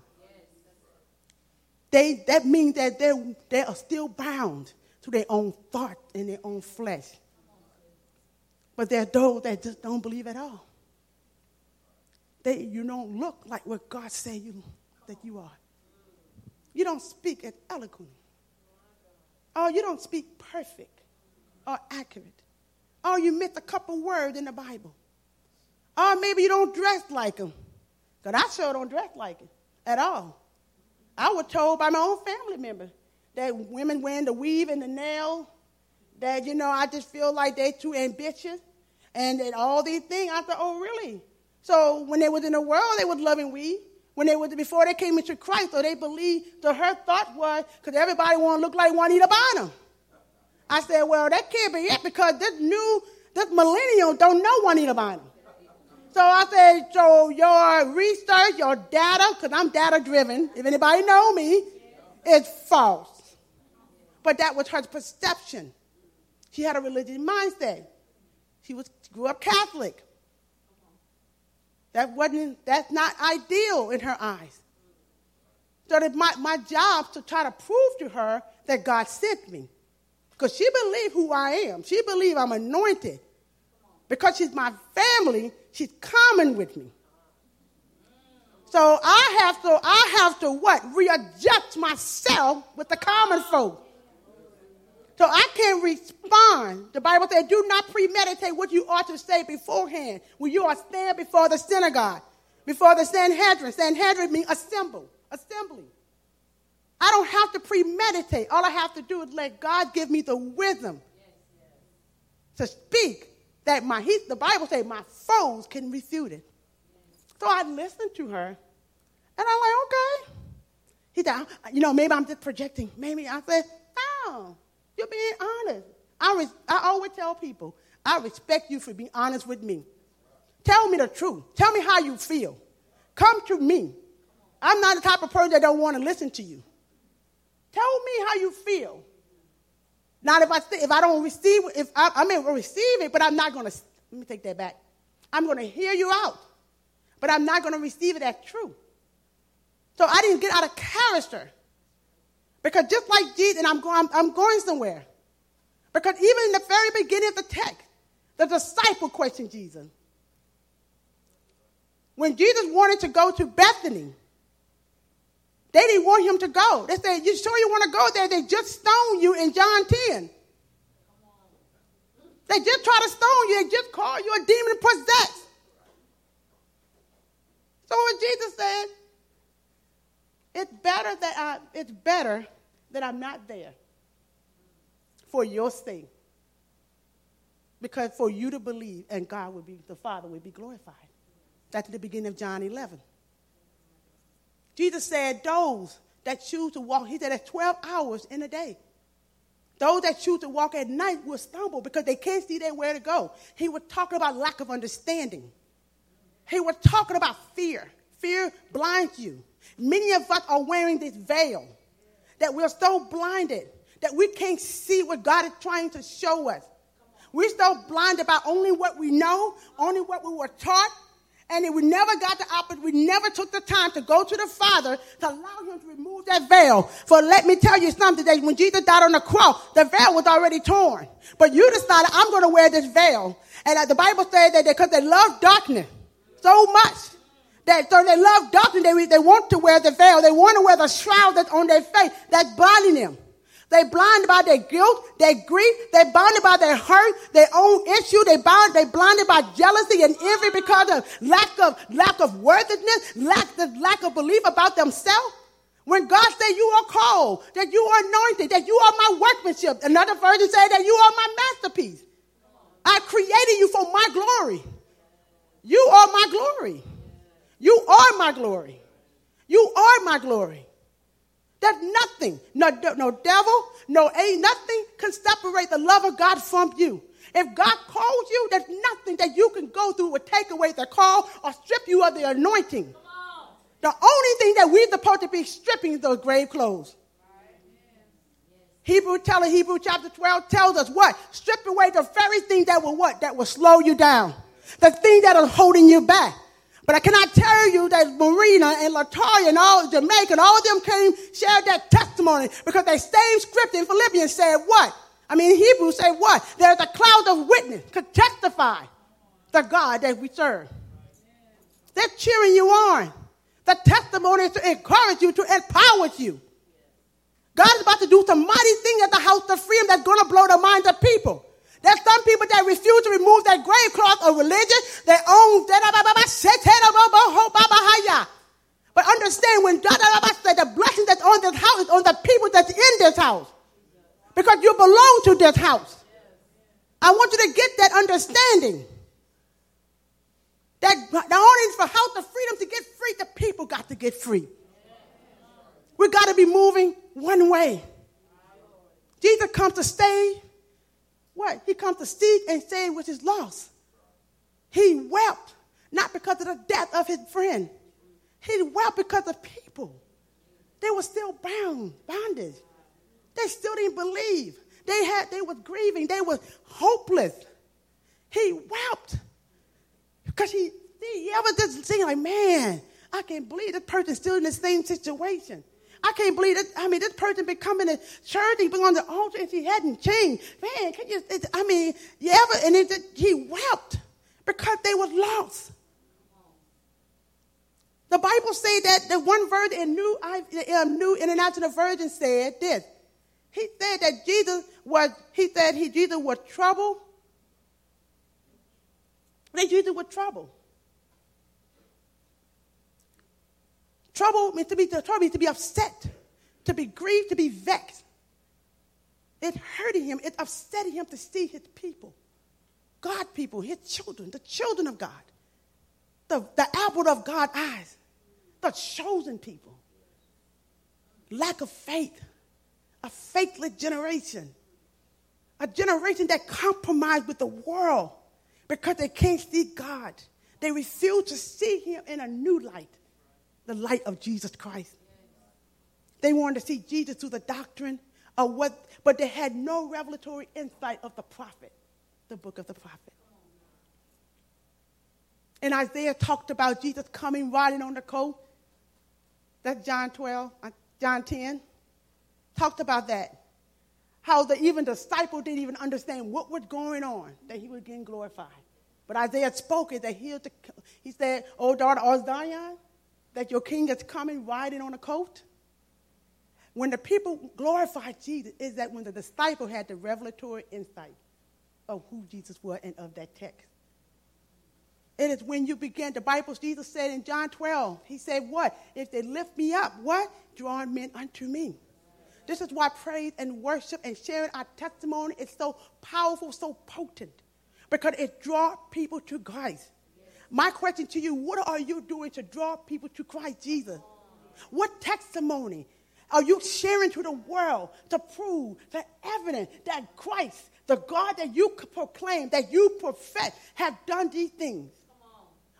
They, that means that they they are still bound to their own thought and their own flesh. But there are those that just don't believe at all. They, you don't look like what God said you, that you are. You don't speak as eloquent. Oh, you don't speak perfect or accurate. Oh, you miss a couple words in the Bible. Or maybe you don't dress like them. Because I sure don't dress like it at all. I was told by my own family member that women wearing the weave and the nail, that, you know, I just feel like they're too ambitious and all these things. I thought, oh, really? So when they was in the world, they was loving weave. When they was before they came into Christ, so they believed, so her thought was, because everybody want to look like Juanita Bynum. I said, well, that can't be it because this new, this millennial don't know Juanita Bynum. So I said, so your research, your data, because I'm data driven, if anybody know me, is false. But that was her perception. She had a religious mindset. She was grew up Catholic. That wasn't that's not ideal in her eyes. So that my, my job to try to prove to her that God sent me. Because she believed who I am. She believed I'm anointed. Because she's my family, She's common with me. So I have to, I have to what? Readjust myself with the common folk. So I can respond. The Bible says, do not premeditate what you ought to say beforehand when you are stand before the synagogue, before the Sanhedrin. Sanhedrin means assemble, assembly. I don't have to premeditate. All I have to do is let God give me the wisdom to speak that my he, the Bible says my foes can refute it. So I listened to her, and I'm like, okay. He said, you know, maybe I'm just projecting. Maybe I said, no, you're being honest. I, res- I always tell people, I respect you for being honest with me. Tell me the truth. Tell me how you feel. Come to me. I'm not the type of person that don't want to listen to you. Tell me how you feel. Not if I if I don't receive if I, I may receive it, but I'm not going to. Let me take that back. I'm going to hear you out, but I'm not going to receive it as true. So I didn't get out of character because just like Jesus, and I'm going, I'm going somewhere. Because even in the very beginning of the text, the disciple questioned Jesus. When Jesus wanted to go to Bethany, they didn't want him to go. They said, You sure you want to go there? They just stoned you in John 10. They just try to stone you. They just call you a demon possessed. So what Jesus said, it's better that I, it's better that I'm not there for your sake. Because for you to believe and God would be, the Father would be glorified. That's the beginning of John 11. Jesus said, Those that choose to walk, he said, at 12 hours in a day. Those that choose to walk at night will stumble because they can't see their where to go. He was talking about lack of understanding. He was talking about fear. Fear blinds you. Many of us are wearing this veil that we're so blinded that we can't see what God is trying to show us. We're so blinded by only what we know, only what we were taught, and we never got the opportunity, we never took the time to go to the Father to allow Him to remove that veil. For let me tell you something that when Jesus died on the cross, the veil was already torn. But you decided, I'm going to wear this veil. And uh, the Bible says that because they love darkness so much, that so they love darkness, they, they want to wear the veil. They want to wear the shroud that's on their face that's blinding them. They blinded by their guilt, their grief. They blinded by their hurt, their own issue. They bound, they blinded by jealousy and envy because of lack of lack of worthiness, lack the lack of belief about themselves. When God said you are called, that you are anointed, that you are my workmanship. Another version said that you are my masterpiece. I created you for my glory. You are my glory. You are my glory. You are my glory. That nothing, no, no devil, no ain't nothing can separate the love of God from you. If God calls you, there's nothing that you can go through would take away the call or strip you of the anointing. The only thing that we're supposed to be stripping is those grave clothes. Hebrew telling Hebrew chapter 12 tells us what? Strip away the very thing that will what? That will slow you down. The thing that is holding you back. But I cannot tell you that Marina and Latoya and all Jamaica and all of them came, shared that testimony because that same script in Philippians said what? I mean, Hebrew said what? There's a cloud of witness could testify the God that we serve. They're cheering you on. The testimony is to encourage you, to empower you. God is about to do some mighty thing at the house of freedom that's going to blow the minds of people. There's some people that refuse to remove that grave cloth of religion, their own. But understand when God said the blessing that's on this house is on the people that's in this house. Because you belong to this house. I want you to get that understanding. That the only for house of freedom to get free, the people got to get free. We got to be moving one way. Jesus comes to stay what? He comes to seek and save which is lost. He wept, not because of the death of his friend. He wept because of people. They were still bound, bondage. They still didn't believe. They had, they was grieving. They were hopeless. He wept because he, he ever just saying like, man, I can't believe this person's still in the same situation. I can't believe that. I mean, this person been coming to church, he been on the altar, and she hadn't changed. Man, can you? It, I mean, you ever? And it, he wept because they was lost. The Bible say that the one verse in New, um, New International Version said this. He said that Jesus was. He said he Jesus was trouble. That Jesus was trouble. Trouble means to be trouble means to be upset, to be grieved, to be vexed. It hurting him, it upsetting him to see his people, God people, his children, the children of God, the, the apple of God's eyes, the chosen people. Lack of faith, a faithless generation, a generation that compromised with the world because they can't see God. They refuse to see him in a new light the light of Jesus Christ. They wanted to see Jesus through the doctrine of what, but they had no revelatory insight of the prophet, the book of the prophet. And Isaiah talked about Jesus coming riding on the coat. That's John 12, uh, John 10. Talked about that. How the, even disciple didn't even understand what was going on, that he was getting glorified. But Isaiah spoke it, that he, he said, Oh, daughter of Zion, that your king is coming riding on a coat? When the people glorified Jesus, is that when the disciple had the revelatory insight of who Jesus was and of that text. It is when you begin, the Bible, Jesus said in John 12, he said, What? If they lift me up, what? Drawing men unto me. This is why praise and worship and sharing our testimony is so powerful, so potent, because it draws people to Christ. My question to you what are you doing to draw people to Christ Jesus? What testimony are you sharing to the world to prove the evidence that Christ, the God that you proclaim, that you profess, have done these things?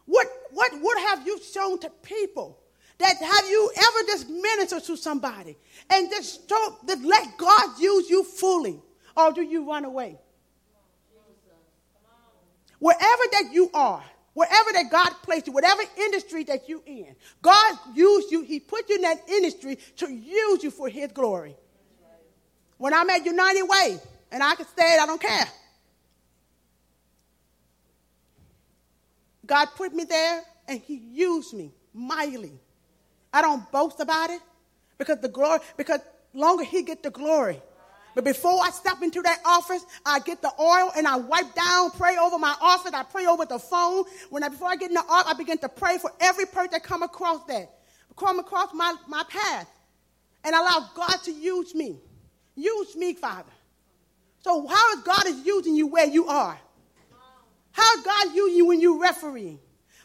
What, what, what have you shown to people? That have you ever just ministered to somebody and just, don't, just let God use you fully? Or do you run away? Wherever that you are, wherever that God placed you, whatever industry that you in, God used you, He put you in that industry to use you for His glory. When I'm at United Way and I can stay, I don't care. God put me there and He used me mightily. I don't boast about it because the glory, because longer He get the glory. But before I step into that office, I get the oil and I wipe down, pray over my office. I pray over the phone. When I, before I get in the office, I begin to pray for every person that come across that, come across my, my path, and allow God to use me. Use me, Father. So how is God is using you where you are? How is God using you when you're refereeing?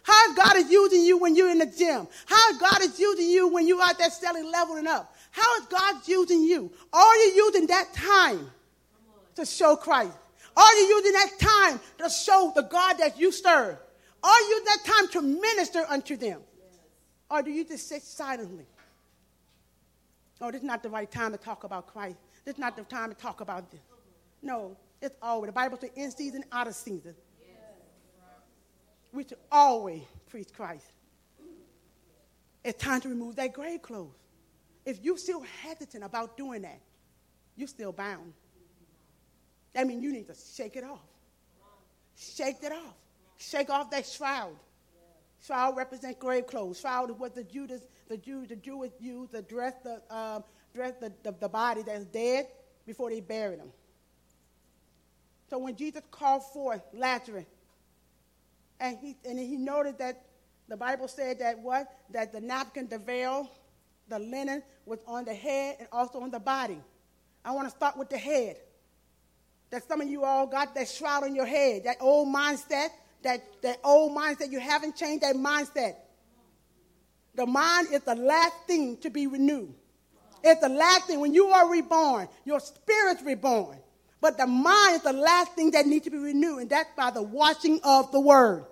How God is using you when you're in the gym? How God is using you when you're out there selling, leveling up? How is God using you? Are you using that time to show Christ? Are you using that time to show the God that you serve? Are you that time to minister unto them? Or do you just sit silently? Oh, this is not the right time to talk about Christ. This is not the time to talk about this. No, it's always. The Bible says in season, out of season. We should always preach Christ. It's time to remove that grave clothes. If you're still hesitant about doing that, you're still bound. That means you need to shake it off. Shake it off. Shake off that shroud. Shroud represents grave clothes. Shroud is what the Judas, the Jew, the Jewish used to dress the um, dress the, the, the body that's dead before they buried him. So when Jesus called forth Lazarus, and he and he noted that the Bible said that what that the napkin, the veil, the linen was on the head and also on the body. I want to start with the head. That some of you all got that shroud on your head, that old mindset, that, that old mindset. You haven't changed that mindset. The mind is the last thing to be renewed. It's the last thing. When you are reborn, your spirit's reborn. But the mind is the last thing that needs to be renewed, and that's by the washing of the word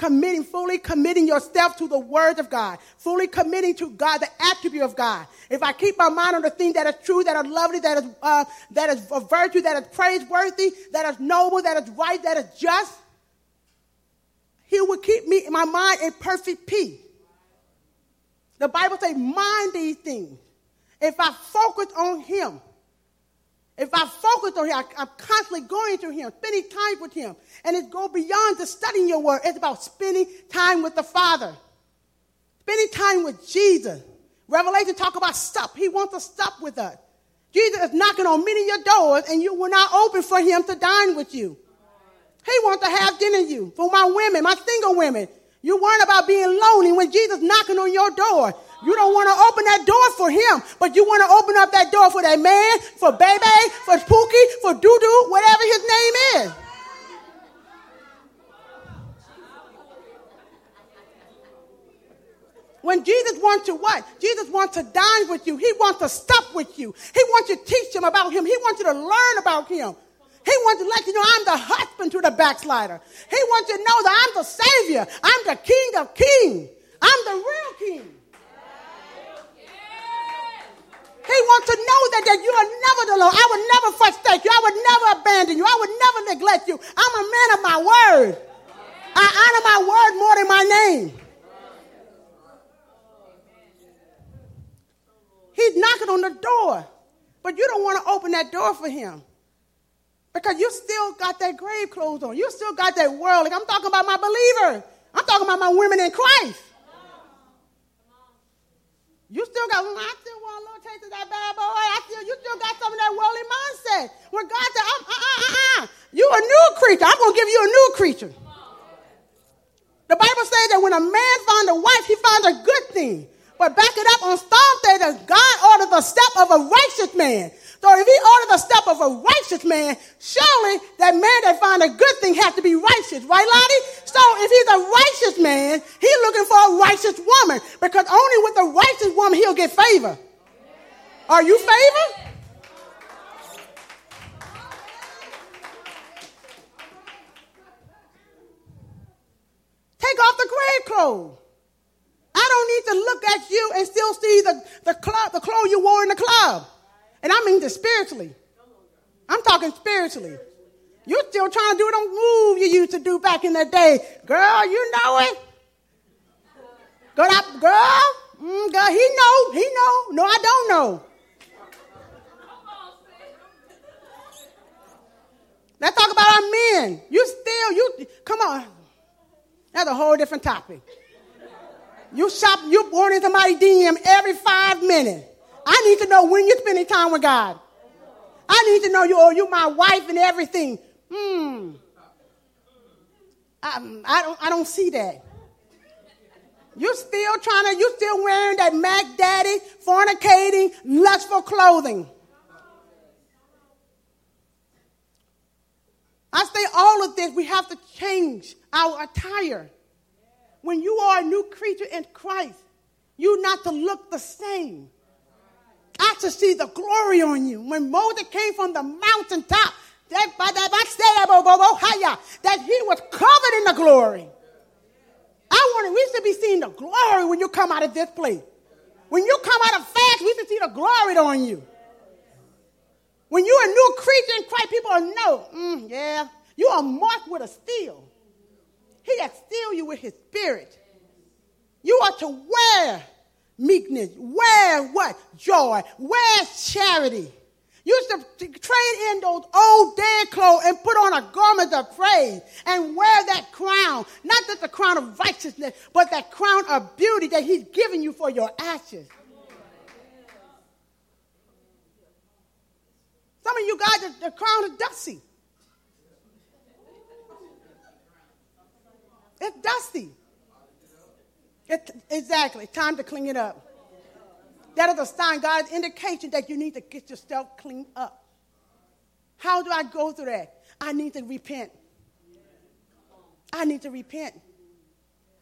committing, fully committing yourself to the word of God, fully committing to God, the attribute of God. If I keep my mind on the things that are true, that are lovely, that is, uh, that is a virtue, that is praiseworthy, that is noble, that is right, that is just, he will keep me, in my mind in perfect peace. The Bible says, mind these things. If I focus on him, if I focus on Him, I, am constantly going to Him, spending time with Him. And it goes beyond just studying your word. It's about spending time with the Father, spending time with Jesus. Revelation talk about stop. He wants to stop with us. Jesus is knocking on many of your doors, and you will not open for Him to dine with you. He wants to have dinner with you. For my women, my single women, you weren't about being lonely when Jesus knocking on your door. You don't want to open that door for him, but you want to open up that door for that man, for baby, for Pookie, for Doo whatever his name is. When Jesus wants to what? Jesus wants to dine with you. He wants to stop with you. He wants you to teach him about him. He wants you to learn about him. He wants to let you know I'm the husband to the backslider. He wants you to know that I'm the savior. I'm the king of kings. I'm the real king. He wants to know that, that you are never alone. I would never forsake you. I would never abandon you. I would never neglect you. I'm a man of my word. I honor my word more than my name. He's knocking on the door, but you don't want to open that door for him because you still got that grave clothes on. You still got that world. Like I'm talking about my believer. I'm talking about my women in Christ. You still got, I still taste of that bad boy. I still, you still got some of that worldly mindset. Where God said, uh, uh, uh, uh, you a new creature. I'm going to give you a new creature. The Bible says that when a man finds a wife, he finds a good thing. But back it up on Psalm says that God ordered the step of a righteous man. So if he ordered the step of a righteous man, surely that man that finds a good thing has to be righteous, right, Lottie? So if he's a righteous man, he's looking for a righteous woman because only with a righteous woman he'll get favor. Are you favored? Take off the grave clothes. I don't need to look at you and still see the, the, club, the clothes you wore in the club. And I mean this spiritually. I'm talking spiritually. You're still trying to do them move you used to do back in the day. Girl, you know it. Girl, I, girl, mm, girl, he know, he know. No, I don't know. Let's talk about our men. You still, you, come on. That's a whole different topic. You shop, you born into my DM every five minutes. I need to know when you're spending time with God. I need to know you, oh, you my wife and everything. Hmm. I, I, don't, I don't see that. You still trying to, you still wearing that Mac Daddy, fornicating, lustful clothing. I say all of this, we have to change our attire. When you are a new creature in Christ, you're not to look the same. I to see the glory on you. When Moses came from the mountaintop, that, that he was covered in the glory. I want we should be seeing the glory when you come out of this place. When you come out of fast, we should see the glory on you. When you're a new creature in Christ, people know, mm, yeah, you are marked with a steel. He that steal you with his spirit. You are to wear meekness, wear what? Joy, wear charity. You should trade in those old dead clothes and put on a garment of praise and wear that crown. Not just the crown of righteousness, but that crown of beauty that he's given you for your ashes. Some of you guys, the, crown is dusty. It's dusty. It, exactly. Time to clean it up. That is a sign, God's indication that you need to get yourself cleaned up. How do I go through that? I need to repent. I need to repent.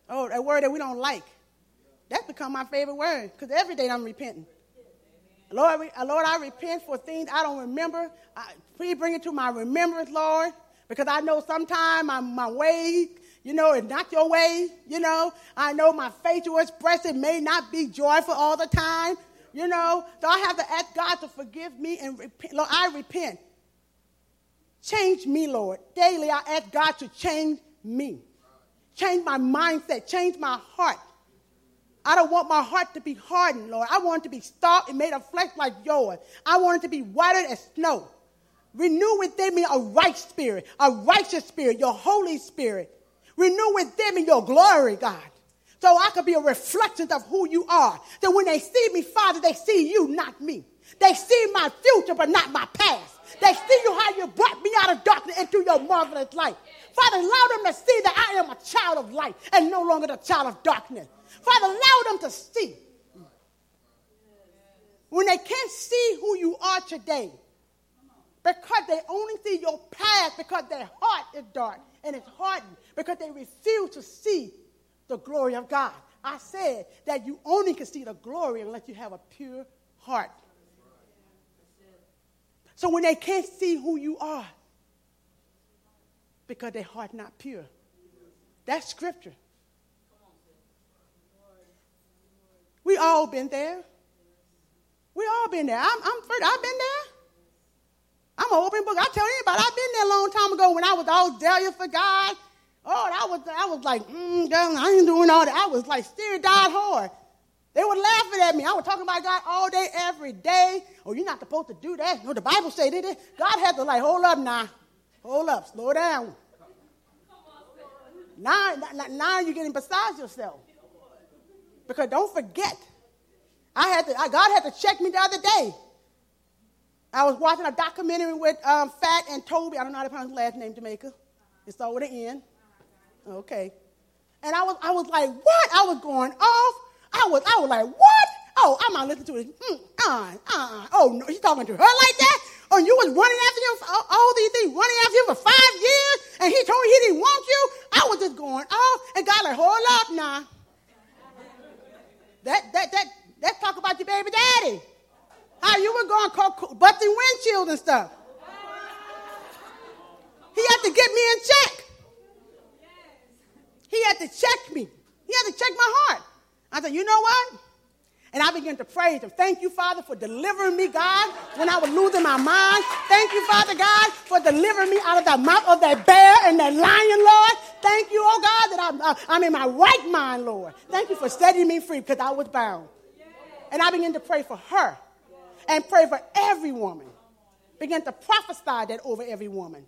Oh, a word that we don't like. That's become my favorite word because every day I'm repenting. Lord, uh, Lord, I repent for things I don't remember. I, please bring it to my remembrance, Lord, because I know sometimes my, my ways, you know, it's not your way. You know, I know my facial expression may not be joyful all the time. You know, so I have to ask God to forgive me and repent. Lord, I repent. Change me, Lord. Daily, I ask God to change me, change my mindset, change my heart. I don't want my heart to be hardened, Lord. I want it to be stark and made of flesh like yours. I want it to be whiter as snow. Renew within me a right spirit, a righteous spirit, your Holy Spirit. Renew within me your glory, God. So I could be a reflection of who you are. That when they see me, Father, they see you, not me. They see my future, but not my past. They see you how you brought me out of darkness into your marvelous light. Father, allow them to see that I am a child of light and no longer the child of darkness. Father, allow them to see. When they can't see who you are today, because they only see your past because their heart is dark and it's hardened because they refuse to see the glory of God. I said that you only can see the glory unless you have a pure heart. So when they can't see who you are because their heart not pure, that's scripture. We all been there. We all been there. I'm, I'm I've been there. I'm an open book. I tell anybody, I've been there a long time ago when I was all zealous for God. Oh, I was, I was like, mm, God, I ain't doing all that. I was like, still died hard. They were laughing at me. I was talking about God all day, every day. Oh, you're not supposed to do that. No, the Bible said it. God had to like, hold up now. Hold up, slow down. Now, now you're getting beside yourself. Because don't forget, I had to, I, God had to check me the other day. I was watching a documentary with um, Fat and Toby. I don't know how to pronounce his last name, Jamaica. It's all with an N. Okay. And I was, I was like, what? I was going off. I was, I was like, what? Oh, I'm not listening to it. Mm, uh, uh, oh, no, he's talking to her like that? Oh, you was running after him for all, all these things, running after him for five years, and he told me he didn't want you? I was just going that, that, that, that talk about your baby daddy. How you were going co- busting windshield and stuff. He had to get me in check. He had to check me. He had to check my heart. I said, you know what? And I began to praise him. Thank you, Father, for delivering me, God, when I was losing my mind. Thank you, Father God, for delivering me out of the mouth of that bear and that lion, Lord. Thank you, oh God, that I'm, I'm in my right mind, Lord. Thank you for setting me free because I was bound. And I began to pray for her and pray for every woman. Began to prophesy that over every woman.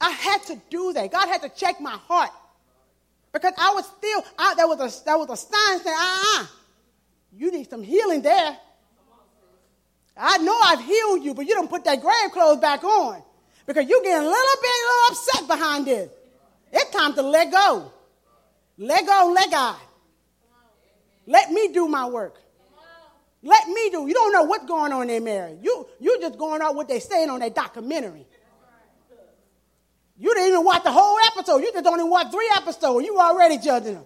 I had to do that. God had to check my heart. Because I was still, I, there, was a, there was a sign saying, uh uh you need some healing there. I know I've healed you, but you don't put that grave clothes back on. Because you're getting a little bit a little upset behind this. It's time to let go. Let go, let God. Let me do my work. Let me do. You don't know what's going on in marriage. You you just going on what they're saying on that documentary. You didn't even watch the whole episode. You just only watched three episodes. You already judging them.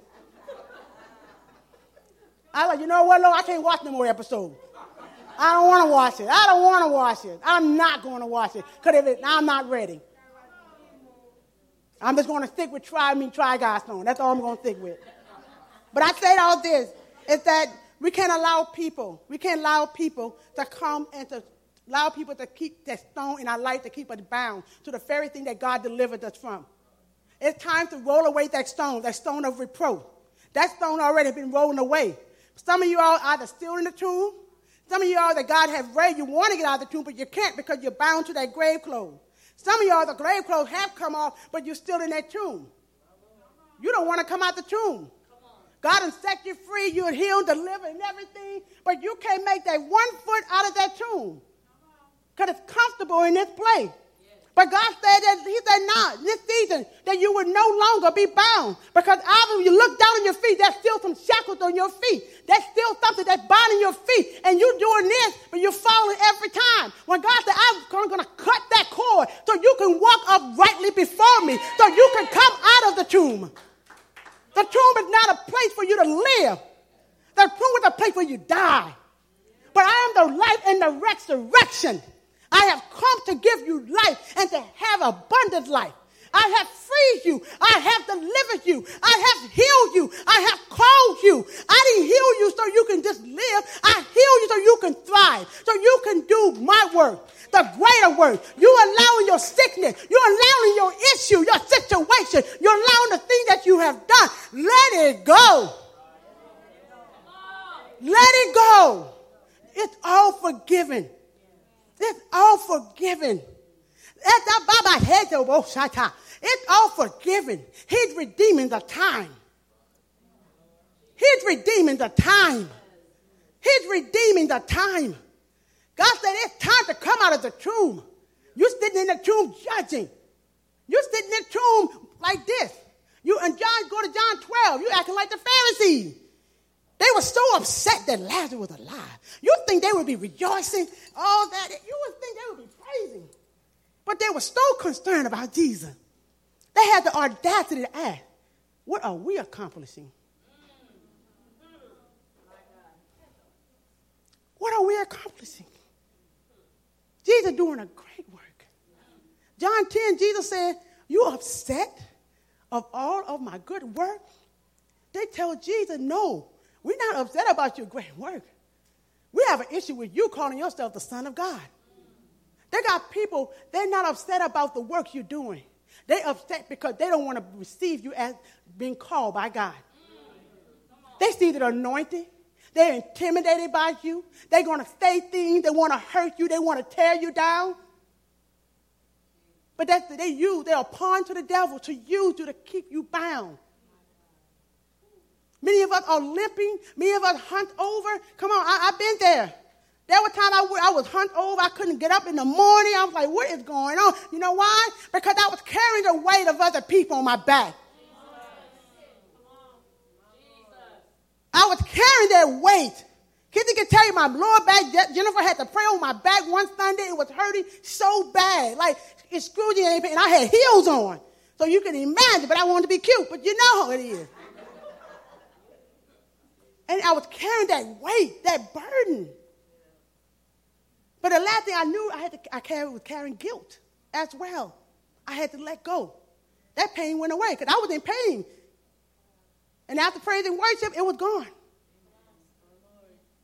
I like, you know what, Lord? I can't watch no more episodes. I don't want to watch it. I don't want to watch it. I'm not going to watch it because I'm not ready. I'm just going to stick with try me, try God's stone. That's all I'm going to stick with. But I say all this is that we can't allow people, we can't allow people to come and to allow people to keep that stone in our life to keep us bound to the very thing that God delivered us from. It's time to roll away that stone, that stone of reproach. That stone already been rolling away. Some of you are either still in the tomb. Some of are that God has raised. You want to get out of the tomb, but you can't because you're bound to that grave clothes. Some of are the grave clothes have come off, but you're still in that tomb. You don't want to come out the tomb. God has set you free, you're healed, delivered, and everything, but you can't make that one foot out of that tomb because it's comfortable in this place. But God said that He said, "Not this season that you will no longer be bound, because after you look down on your feet, there's still some shackles on your feet. There's still something that's binding your feet, and you're doing this, but you're falling every time. When God said, "I'm going to cut that cord so you can walk uprightly before me, so you can come out of the tomb." The tomb is not a place for you to live. The tomb is a place where you die. But I am the life and the resurrection. I have come to give you life and to have abundant life. I have freed you. I have delivered you. I have healed you. I have called you. I didn't heal you so you can just live. I heal you so you can thrive, so you can do my work, the greater work. You're allowing your sickness. You're allowing your issue, your situation. You're allowing the thing that you have done. Let it go. Let it go. It's all forgiven. It's all forgiven. It's all forgiven. He's redeeming the time. He's redeeming the time. He's redeeming the time. God said it's time to come out of the tomb. You're sitting in the tomb judging. You're sitting in the tomb like this. You and John go to John 12. You acting like the Pharisees. They were so upset that Lazarus was alive. You think they would be rejoicing? All that. You would think they would be praising. But they were so concerned about Jesus. They had the audacity to ask, What are we accomplishing? What are we accomplishing? Jesus doing a great work. John 10, Jesus said, You upset of all of my good work? They tell Jesus, No, we're not upset about your great work. We have an issue with you calling yourself the Son of God. They got people, they're not upset about the work you're doing. They're upset because they don't want to receive you as being called by God. They see the anointing. They're intimidated by you. They're going to say things. They want to hurt you. They want to tear you down. But that's they use. They're a pawn to the devil to use you to keep you bound. Many of us are limping. Many of us hunt over. Come on, I, have been there. There were times I, I was hunt over. I couldn't get up in the morning. I was like, what is going on? You know why? Because I was carrying the weight of other people on my back. I was carrying that weight. Kids can tell you my lower back, Jennifer had to pray on my back one Sunday. It was hurting so bad. Like excruciating. And I had heels on. So you can imagine, but I wanted to be cute. But you know how it is. And I was carrying that weight, that burden. But the last thing I knew I had to I carried was carrying guilt as well. I had to let go. That pain went away because I was in pain. And after praise and worship, it was gone.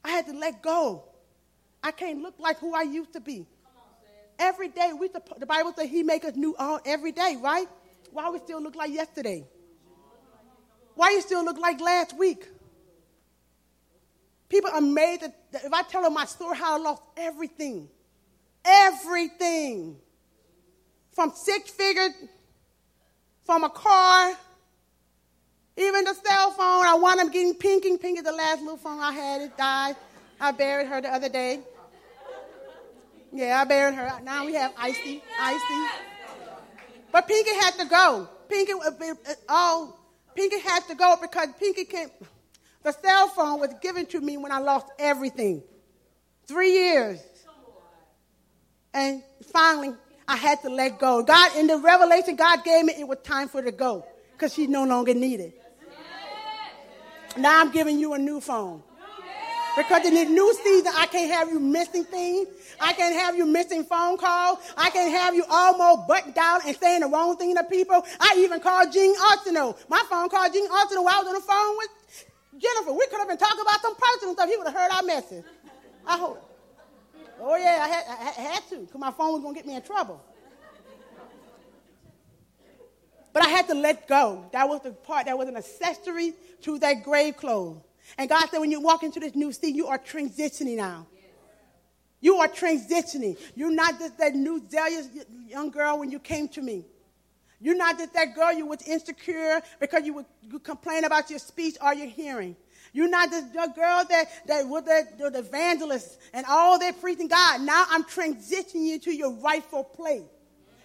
I had to let go. I can't look like who I used to be. Every day, we the Bible says He makes us new all every day, right? Why we still look like yesterday? Why you still look like last week? People are amazed that, that if I tell them my story, how I lost everything, everything, from six figures, from a car, even the cell phone. I wound up getting Pinky. Pinky, the last little phone I had, it died. I buried her the other day. Yeah, I buried her. Now we have Icy, Icy. But Pinky had to go. Pinky, uh, uh, oh, Pinky had to go because Pinky can't. The cell phone was given to me when I lost everything. Three years. And finally, I had to let go. God, in the revelation God gave me, it was time for to go because she no longer needed. Now I'm giving you a new phone. Because in the new season, I can't have you missing things. I can't have you missing phone calls. I can't have you almost buttoned down and saying the wrong thing to people. I even called Gene Arsenault. My phone called Gene Arsenault while I was on the phone with Jennifer. We could have been talking about some personal stuff. He would have heard our message. I hope. Oh, yeah, I had, I had to because my phone was going to get me in trouble. But I had to let go. That was the part that was an accessory to that grave clothes. And God said, when you walk into this new season, you are transitioning now. You are transitioning. You're not just that new zealous young girl when you came to me. You're not just that girl you was insecure because you would you complain about your speech or your hearing. You're not just the girl that, that was the, the evangelist and all that preaching God. Now I'm transitioning you to your rightful place.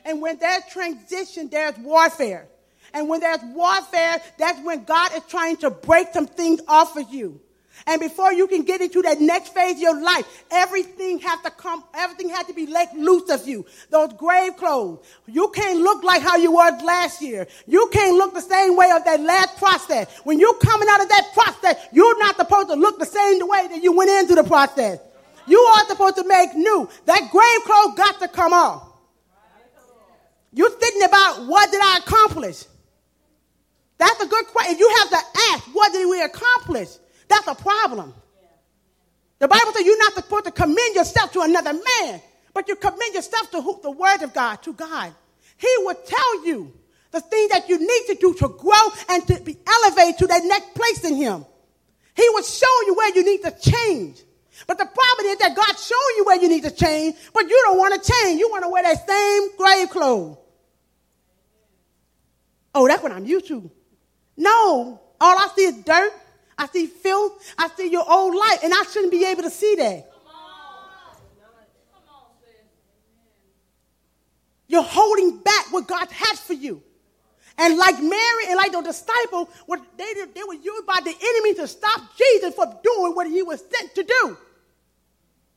And when there's transition, there's warfare. And when there's warfare, that's when God is trying to break some things off of you. And before you can get into that next phase of your life, everything has to come, everything has to be let loose of you. Those grave clothes. You can't look like how you were last year. You can't look the same way of that last process. When you're coming out of that process, you're not supposed to look the same way that you went into the process. You are supposed to make new. That grave clothes got to come off. You're thinking about what did I accomplish? That's a good question. You have to ask, what did we accomplish? That's a problem. The Bible says you're not supposed to commend yourself to another man, but you commend yourself to who, the word of God, to God. He will tell you the things that you need to do to grow and to be elevated to that next place in Him. He will show you where you need to change. But the problem is that God's showing you where you need to change, but you don't want to change. You want to wear that same grave clothes. Oh, that's what I'm used to. No, all I see is dirt. I see filth. I see your old life, and I shouldn't be able to see that. You're holding back what God has for you. And like Mary and like the disciple, what they, they were used by the enemy to stop Jesus from doing what he was sent to do.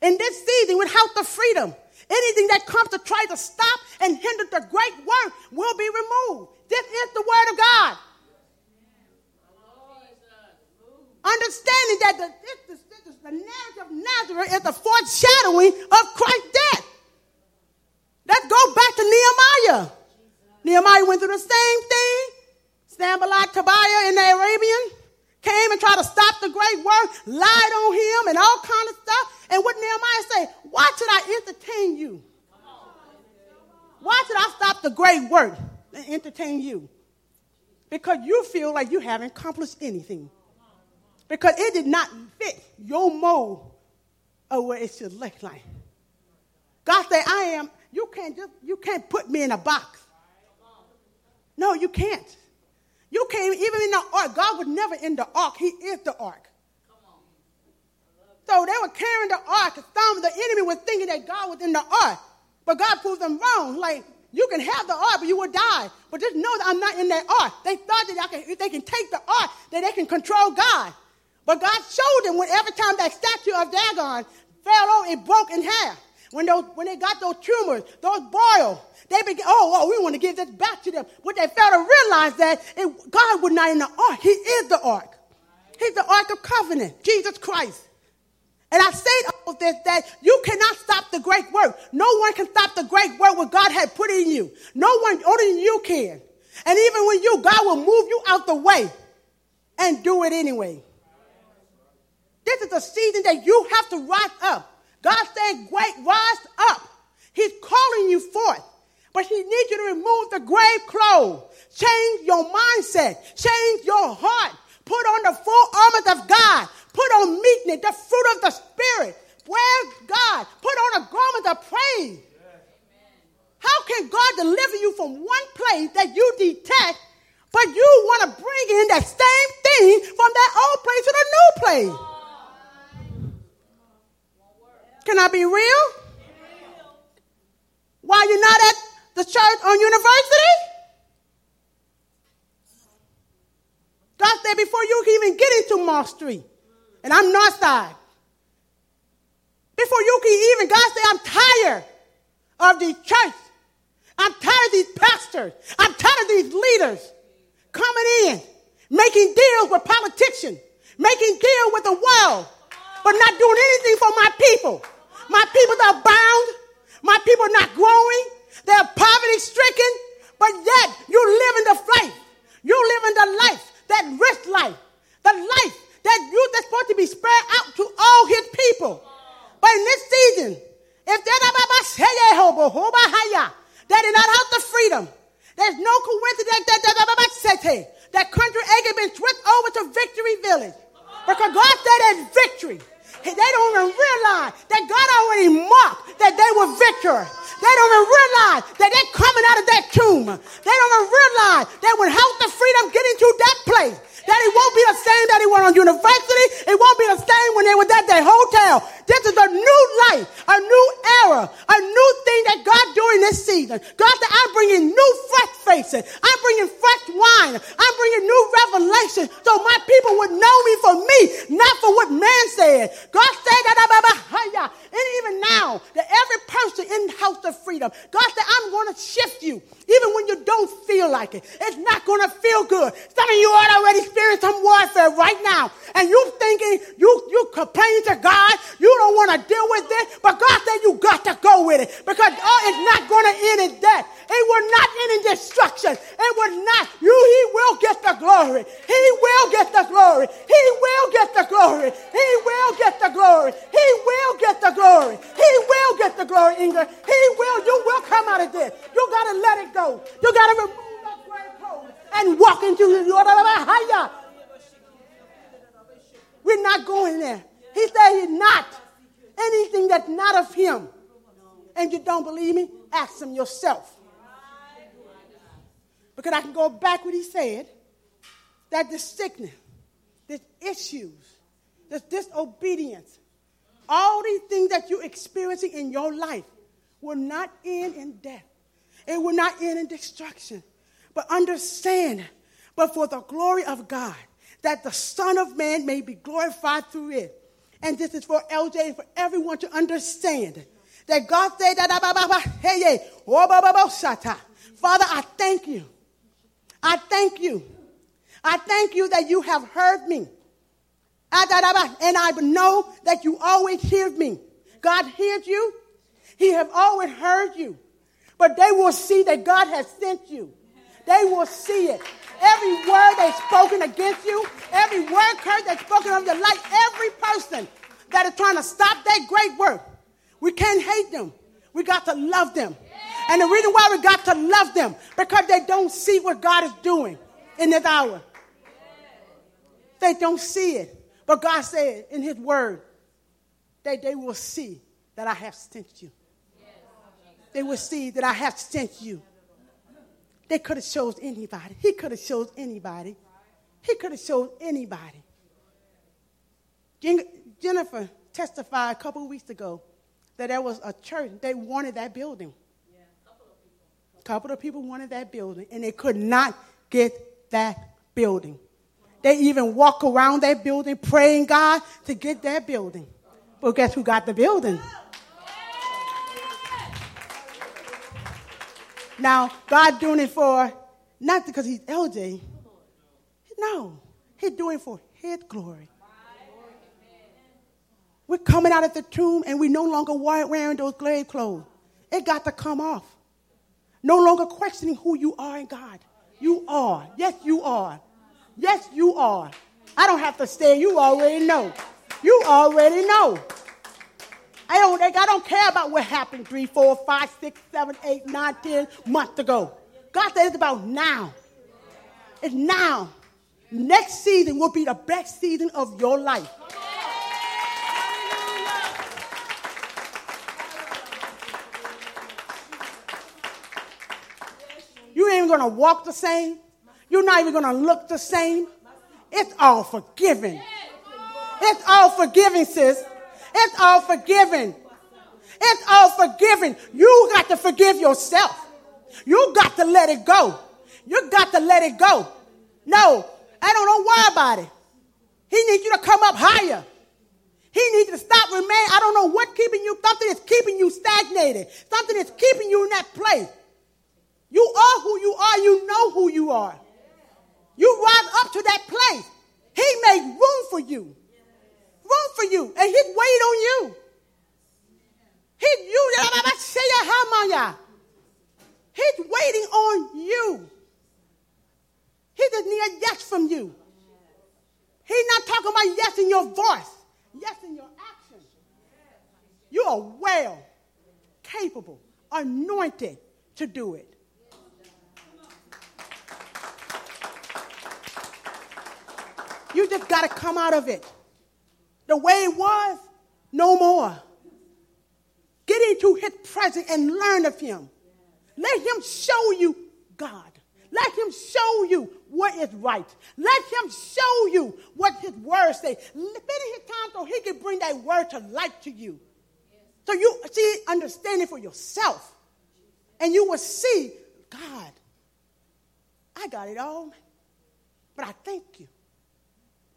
In this season, without the freedom, anything that comes to try to stop and hinder the great work will be removed. This is the word of God. Understanding that the, this, this, the narrative of Nazareth is the foreshadowing of Christ's death. Let's go back to Nehemiah. Nehemiah went through the same thing. Sanballat, Tobiah, and the Arabian came and tried to stop the great work, lied on him, and all kind of stuff. And what Nehemiah say? Why should I entertain you? Why should I stop the great work and entertain you? Because you feel like you haven't accomplished anything because it did not fit your mold of what it should look like. God said, I am, you can't just, you can't put me in a box. No, you can't. You can't, even in the ark, God was never in the ark. He is the ark. So they were carrying the ark. Some of the enemy was thinking that God was in the ark. But God proved them wrong. Like, you can have the ark, but you will die. But just know that I'm not in that ark. They thought that can, if they can take the ark, that they can control God. But God showed them when every time that statue of Dagon fell over, it broke in half. When, those, when they got those tumors, those boils, they began, oh, oh, we want to give this back to them. But they failed to realize that it, God was not in the ark. He is the ark. He's the ark of covenant, Jesus Christ. And I say of this that you cannot stop the great work. No one can stop the great work what God had put in you. No one, only you can. And even when you, God will move you out the way and do it anyway. This is a season that you have to rise up. God said, great, rise up. He's calling you forth. But he needs you to remove the grave clothes. Change your mindset. Change your heart. Put on the full armor of God. Put on meekness, the fruit of the Spirit. Where's God? Put on a garment of praise. How can God deliver you from one place that you detest, but you want to bring in that same thing from that old place to the new place? Can I be real? Why you're not at the church on university? God said before you can even get into Mall Street, and I'm north side. Before you can even, God said, I'm tired of the church. I'm tired of these pastors. I'm tired of these leaders coming in, making deals with politicians, making deals with the world, but not doing anything for my people. My people are bound. My people are not growing. They're poverty stricken, but yet you live in the life. You live in the life, that rich life, the life that you that's supposed to be spread out to all his people. But in this season, if that is not out the freedom, there's no coincidence that that country egg been switched over to Victory Village. Because God said there's victory. They don't even realize that God already marked that they were victor. They don't even realize that they're coming out of that tomb. They don't even realize that House of Freedom get into that place, that it won't be the same that he went on university. It won't be the same when they was at their hotel. This is a new life, a new era, a new thing that God doing this season. God that I'm bringing new fresh faces. I'm bringing fresh wine. I'm bringing new revelation so my people would know me for me, not for what man said. God said that, I'm a and even now, that every person in the house of freedom, God said, I'm going to shift you, even when you don't feel like it. It's not going to feel good. Some of you are already experiencing some warfare right now, and you thinking you you complaining to God, you don't want to deal with it, but God said you got to go with it because oh, it's not going to end in death. It will not end in destruction. It will not. You, He will get the glory. He will get the glory. He will get the glory. He will get the glory. He will get the glory. He will get the glory, Ingrid. He will. You will come out of this. You got to let it go. You got to clothes and walk into the we're not going there. He said he's not. Anything that's not of him. And you don't believe me? Ask him yourself. Because I can go back what he said that the sickness, the issues, the disobedience, all these things that you're experiencing in your life will not end in death. It will not end in destruction. But understand, but for the glory of God, that the Son of Man may be glorified through it. And this is for LJ and for everyone to understand that God said Father, I thank you. I thank you. I thank you that you have heard me. Ah, and I know that you always hear me. God hears you. He have always heard you. But they will see that God has sent you. They will see it. Every word that's spoken against you, every word curse that's spoken of your life, every person that is trying to stop that great work, we can't hate them. We got to love them. And the reason why we got to love them, because they don't see what God is doing in this hour. They don't see it. But God said in His Word that they will see that I have sent you. They will see that I have sent you. They could have chose anybody. He could have chose anybody. He could have chose anybody. Jennifer testified a couple weeks ago that there was a church, they wanted that building. A couple of people. A couple of people wanted that building, and they could not get that building. They even walk around that building praying God to get that building. But guess who got the building? Now, God doing it for, not because he's LJ. No, he's doing it for his glory. We're coming out of the tomb and we no longer wearing those grave clothes. It got to come off. No longer questioning who you are in God. You are. Yes, you are. Yes, you are. I don't have to say, you already know. You already know. I don't, I don't care about what happened three, four, five, six, seven, eight, nine, ten months ago. God said it's about now. It's now. Next season will be the best season of your life. You ain't even gonna walk the same. You're not even gonna look the same. It's all forgiven. It's all forgiven, sis. It's all forgiven. It's all forgiven. You got to forgive yourself. You got to let it go. You got to let it go. No, I don't know why about it. He needs you to come up higher. He needs you to stop remain. I don't know what keeping you. Something is keeping you stagnated. Something is keeping you in that place. You are who you are. You know who you are. You rise up to that place. He made room for you. Room for you. And waiting on you. He, you, He's waiting on you. He just need a yes from you. He's not talking about yes in your voice, yes in your action. You are well capable, anointed to do it. You just got to come out of it. The way it was, no more. Get into his presence and learn of him. Let him show you God. Let him show you what is right. Let him show you what his word say. Spend his time so he can bring that word to life to you. So you see, understand it for yourself. And you will see, God, I got it all, but I thank you.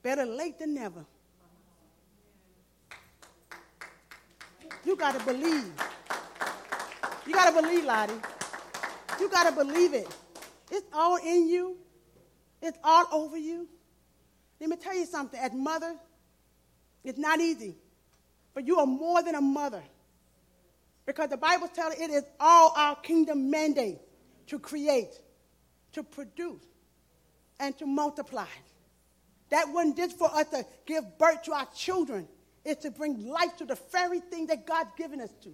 Better late than never. You got to believe. You got to believe, Lottie. You got to believe it. It's all in you. It's all over you. Let me tell you something. As mother, it's not easy. But you are more than a mother. Because the Bible tells it is all our kingdom mandate to create, to produce, and to multiply. That wasn't just for us to give birth to our children. It's to bring life to the very thing that God's given us to.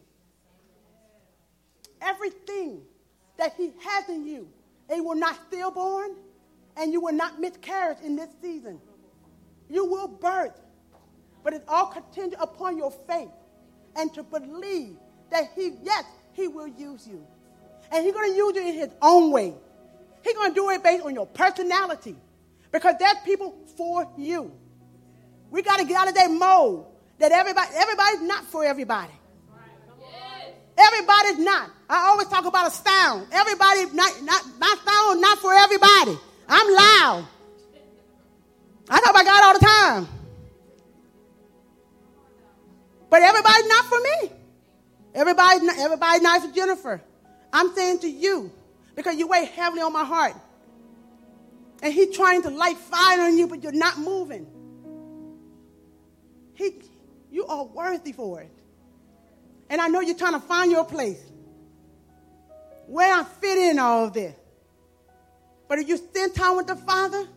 Everything that He has in you, it will not stillborn, and you will not miscarry in this season. You will birth, but it's all contingent upon your faith and to believe that He, yes, He will use you. And He's going to use you in His own way. He's going to do it based on your personality because there's people for you. We got to get out of that mode that everybody, everybody's not for everybody. Everybody's not. I always talk about a sound. Everybody, not, not, my sound, not for everybody. I'm loud. I talk about God all the time. But everybody's not for me. Everybody's not, everybody's not for Jennifer. I'm saying to you, because you weigh heavily on my heart. And he's trying to light fire on you, but you're not moving. He, you are worthy for it. And I know you're trying to find your place. Where I fit in all of this. But if you spend time with the Father,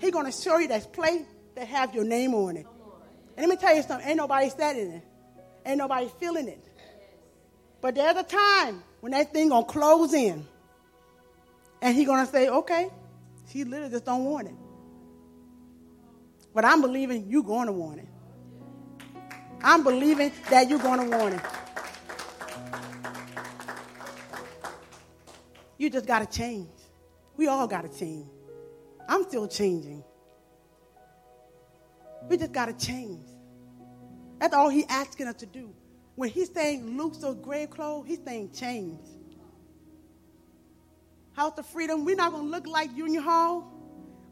He's going to show you that place that have your name on it. And let me tell you something. Ain't nobody standing it. Ain't nobody feeling it. But there's a time when that thing going to close in. And He's going to say, okay, she literally just don't want it. But I'm believing you're going to want it. I'm believing that you're going to want it. You just got to change. We all got to change. I'm still changing. We just got to change. That's all he's asking us to do. When he's saying loose those grave clothes, he's saying change. House of Freedom, we're not going to look like Union Hall.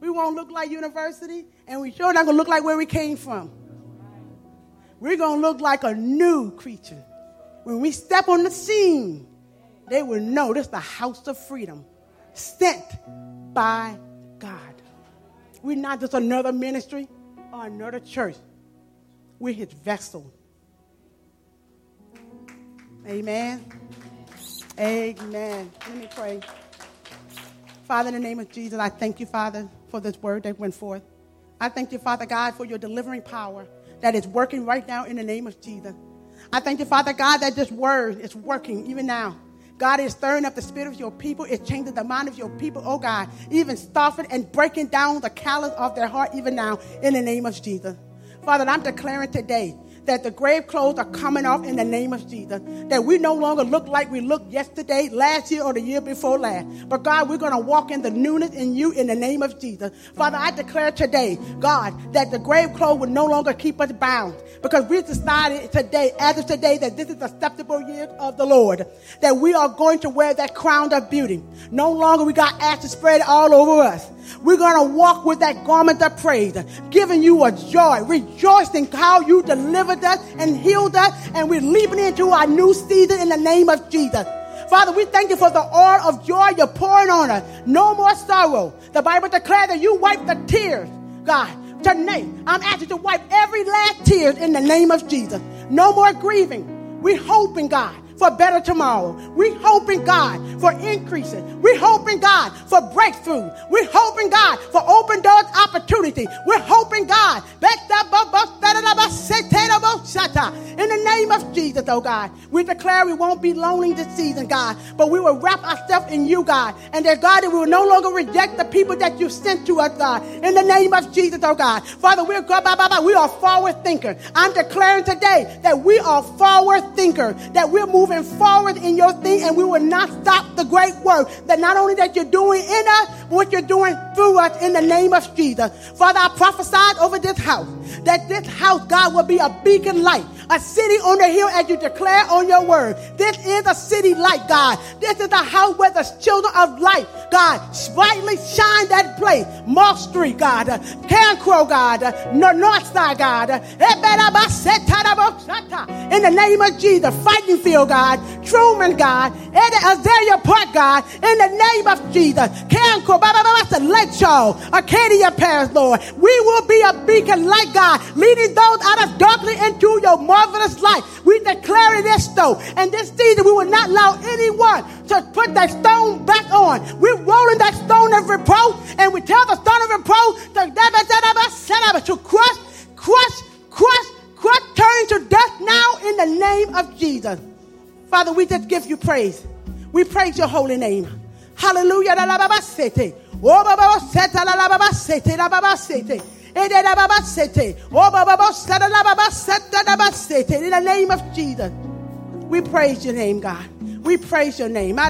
We won't look like university. And we sure not going to look like where we came from. We're going to look like a new creature. When we step on the scene, they will know this is the house of freedom sent by God. We're not just another ministry or another church. We're his vessel. Amen. Amen. Let me pray. Father, in the name of Jesus, I thank you, Father, for this word that went forth. I thank you, Father God, for your delivering power that is working right now in the name of Jesus. I thank you, Father God, that this word is working even now. God is stirring up the spirit of your people. It's changing the mind of your people, oh God, even softening and breaking down the callous of their heart even now in the name of Jesus. Father, I'm declaring today that the grave clothes are coming off in the name of Jesus. That we no longer look like we looked yesterday, last year, or the year before last. But God, we're going to walk in the newness in you in the name of Jesus. Father, I declare today, God, that the grave clothes will no longer keep us bound. Because we decided today, as of today, that this is the acceptable year of the Lord. That we are going to wear that crown of beauty. No longer we got ashes spread all over us. We're going to walk with that garment of praise, giving you a joy, rejoicing how you delivered us and healed us, and we're leaping into our new season in the name of Jesus. Father, we thank you for the oil of joy you're pouring on us. No more sorrow. The Bible declares that you wipe the tears, God. Tonight, I'm asking to wipe every last tear in the name of Jesus. No more grieving. We're hoping, God, for better tomorrow. We hope in God for increasing. We hope in God for breakthrough. We hope in God for open doors opportunity. We're hoping God. In the name of Jesus, oh God, we declare we won't be lonely this season, God, but we will wrap ourselves in you, God. And that God, that we will no longer reject the people that you sent to us, God. In the name of Jesus, oh God. Father, we're we are forward thinker. I'm declaring today that we are forward thinker, that we're moving moving forward in your thing and we will not stop the great work that not only that you're doing in us, but what you're doing through us in the name of Jesus. Father, I prophesied over this house that this house, God, will be a beacon light a city on the hill as you declare on your word. This is a city light, God. This is a house where the children of light, God, brightly shine that place. Mark Street, God, Carencro, God, North Side, God. In the name of Jesus, Fightingville, God, Truman, God, Azalea Park, God, in the name of Jesus, Carencro, Lake Charles, Acadia Parish, Lord. We will be a beacon light, God, leading those out of darkness into your marvelous light. We declare this though. And this season we will not allow anyone to put that stone back on. We're rolling that stone of reproach and we tell the stone of reproach to, to crush, crush, crush, crush, turn to death now in the name of Jesus. Father, we just give you praise. We praise your holy name. Hallelujah. Oh, In the name of Jesus, we praise your name, God. We praise your name. Oh,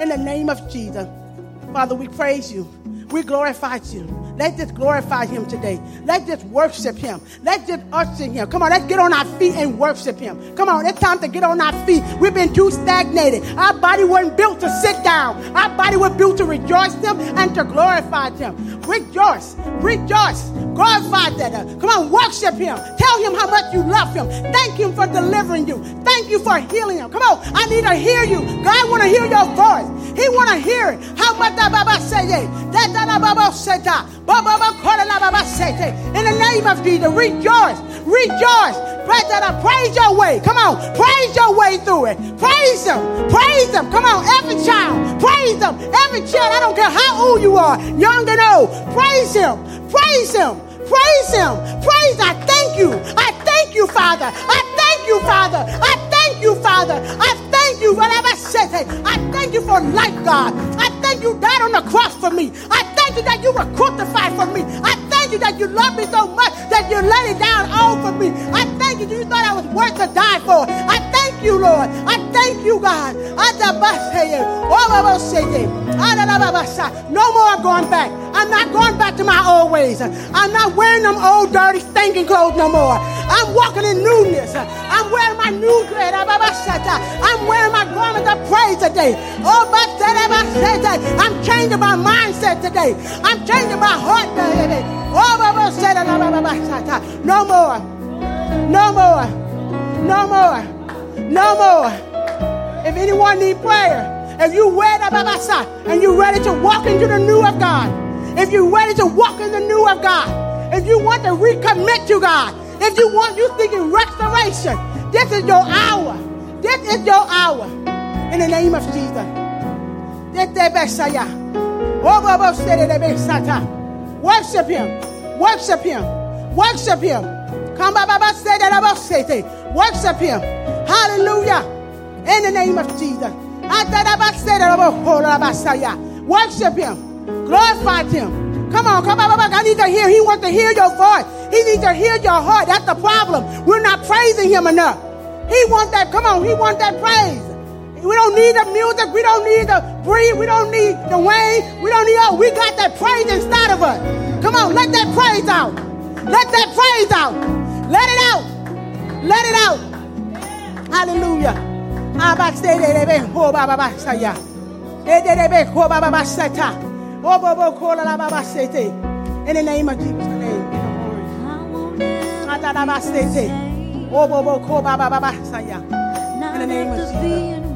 In the name of Jesus, Father, we praise you. We glorify you. Let's just glorify him today. Let's just worship him. Let's just usher him. Come on, let's get on our feet and worship him. Come on, it's time to get on our feet. We've been too stagnated. Our body wasn't built to sit down. Our body was built to rejoice him and to glorify him. Rejoice. Rejoice. Glorify that. Come on, worship him. Tell him how much you love him. Thank him for delivering you. Thank you for healing him. Come on, I need to hear you. God want to hear your voice. He want to hear it. how much that Baba say. That that Baba said. In the name of Jesus, rejoice, rejoice. Praise that praise your way. Come on, praise your way through it. Praise Him, praise Him. Come on, every child, praise Him. Every child, I don't care how old you are, young and old, praise Him, praise Him, praise Him, praise. I thank you, I thank you, Father. I thank you, Father. I thank you, Father. I thank you, whatever I said. I thank you for life, God. I thank you died on the cross for me. I thank you that you were crucified for me. I thank you that you love me so much that you laid it down all for me. I thank you that you thought I was worth to die for. I thank you, Lord. I thank you, God. No more going back. I'm not going back to my old ways. I'm not wearing them old, dirty, stinking clothes no more. I'm walking in newness. I'm wearing my new clothes. I'm Oh, my garment of praise today. Oh, I'm changing my mindset today. I'm changing my heart today. Oh, no more. No more. No more. No more. If anyone need prayer, if you read and you're ready to walk into the new of God, if you're ready to walk in the new of God, if you want to recommit to God, if you want, you seeking restoration, this is your hour. This is your hour. In the name of Jesus. Oh, Worship him. Worship him. Worship him. Come Worship him. Hallelujah. In the name of Jesus. Worship him. Glorify him. Come on, come on, I need to hear. He wants to hear your voice. He needs to hear your heart. That's the problem. We're not praising him enough. He wants that. Come on, he wants that praise. We don't need the music. We don't need the breathe. We don't need the rain. We don't need all. We got that praise inside of us. Come on, let that praise out. Let that praise out. Let it out. Let it out. Hallelujah. In the name of Jesus. In the name of Jesus.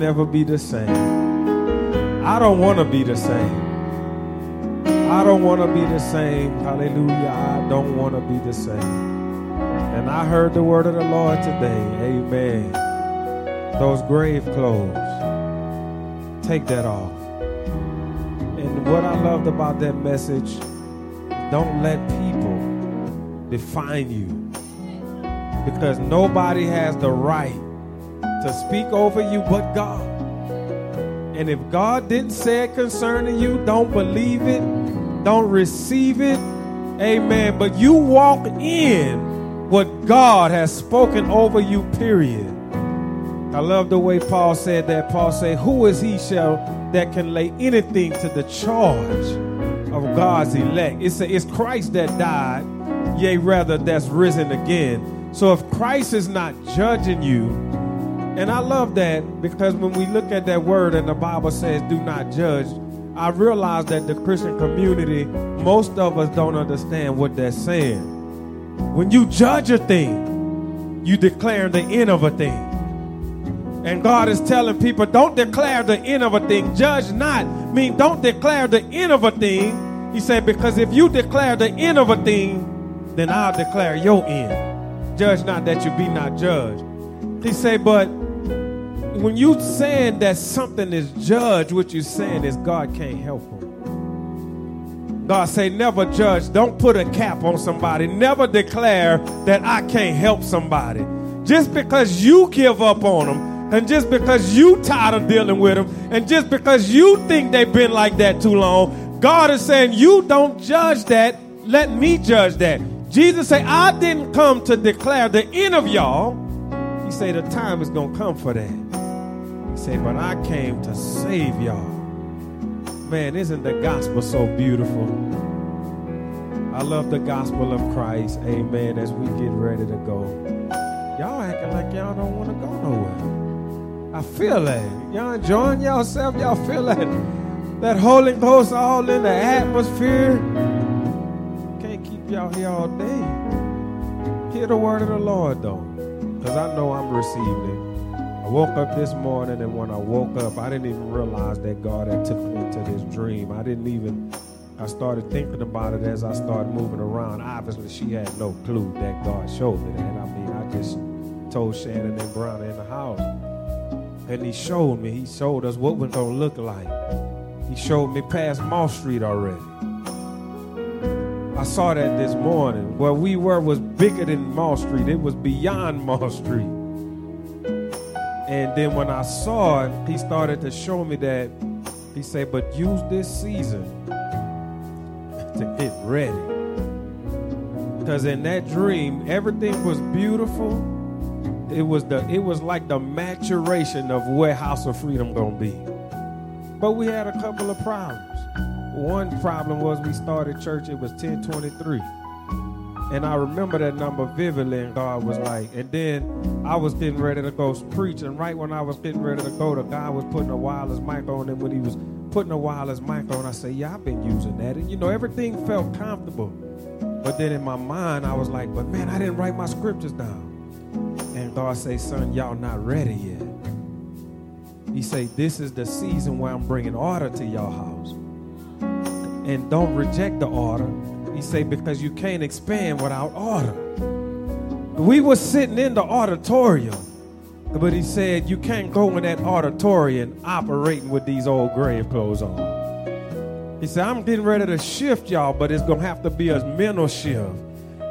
never be the same. I don't want to be the same. I don't want to be the same. Hallelujah. I don't want to be the same. And I heard the word of the Lord today. Amen. Those grave clothes, take that off. And what I loved about that message, don't let people define you. Because nobody has the right to speak over you but God. And if God didn't say it concerning you, don't believe it, don't receive it. Amen. But you walk in what God has spoken over you, period. I love the way Paul said that. Paul said, Who is he shall that can lay anything to the charge of God's elect. It's, a, it's Christ that died, yea, rather, that's risen again. So if Christ is not judging you, and I love that because when we look at that word and the Bible says, do not judge, I realize that the Christian community, most of us don't understand what they're saying. When you judge a thing, you declare the end of a thing. And God is telling people, don't declare the end of a thing. Judge not. Mean, don't declare the end of a thing. He said, because if you declare the end of a thing, then I'll declare your end. Judge not that you be not judged. He said, but when you saying that something is judged, what you're saying is God can't help them. God say, never judge. Don't put a cap on somebody. Never declare that I can't help somebody. Just because you give up on them and just because you tired of dealing with them, and just because you think they've been like that too long, God is saying, You don't judge that. Let me judge that. Jesus said, I didn't come to declare the end of y'all. He said, The time is going to come for that. Said, But I came to save y'all. Man, isn't the gospel so beautiful? I love the gospel of Christ. Amen. As we get ready to go. Y'all acting like y'all don't want to go nowhere. I feel that. Y'all enjoying yourself? Y'all feel that? That Holy Ghost all in the atmosphere? Can't keep y'all here all day. Hear the word of the Lord, though, because I know I'm receiving it. Woke up this morning, and when I woke up, I didn't even realize that God had took me into this dream. I didn't even. I started thinking about it as I started moving around. Obviously, she had no clue that God showed me that. I mean, I just told Shannon and Brown in the house and he showed me, he showed us what we're to look like. He showed me past Mall Street already. I saw that this morning. Where we were was bigger than Mall Street, it was beyond Mall Street. And then when I saw it, he started to show me that. He said, but use this season to get ready. Because in that dream, everything was beautiful it was the it was like the maturation of where House of Freedom gonna be. But we had a couple of problems. One problem was we started church, it was 1023. And I remember that number vividly, and God was like, and then I was getting ready to go preach, and right when I was getting ready to go, the guy was putting a wireless mic on, and when he was putting a wireless mic on, I said, Yeah, I've been using that. And you know, everything felt comfortable. But then in my mind, I was like, But man, I didn't write my scriptures down. And God say, son, y'all not ready yet. He say, this is the season where I'm bringing order to your house. And don't reject the order. He say, because you can't expand without order. We were sitting in the auditorium, but he said, you can't go in that auditorium operating with these old grave clothes on. He said, I'm getting ready to shift y'all, but it's going to have to be a mental shift.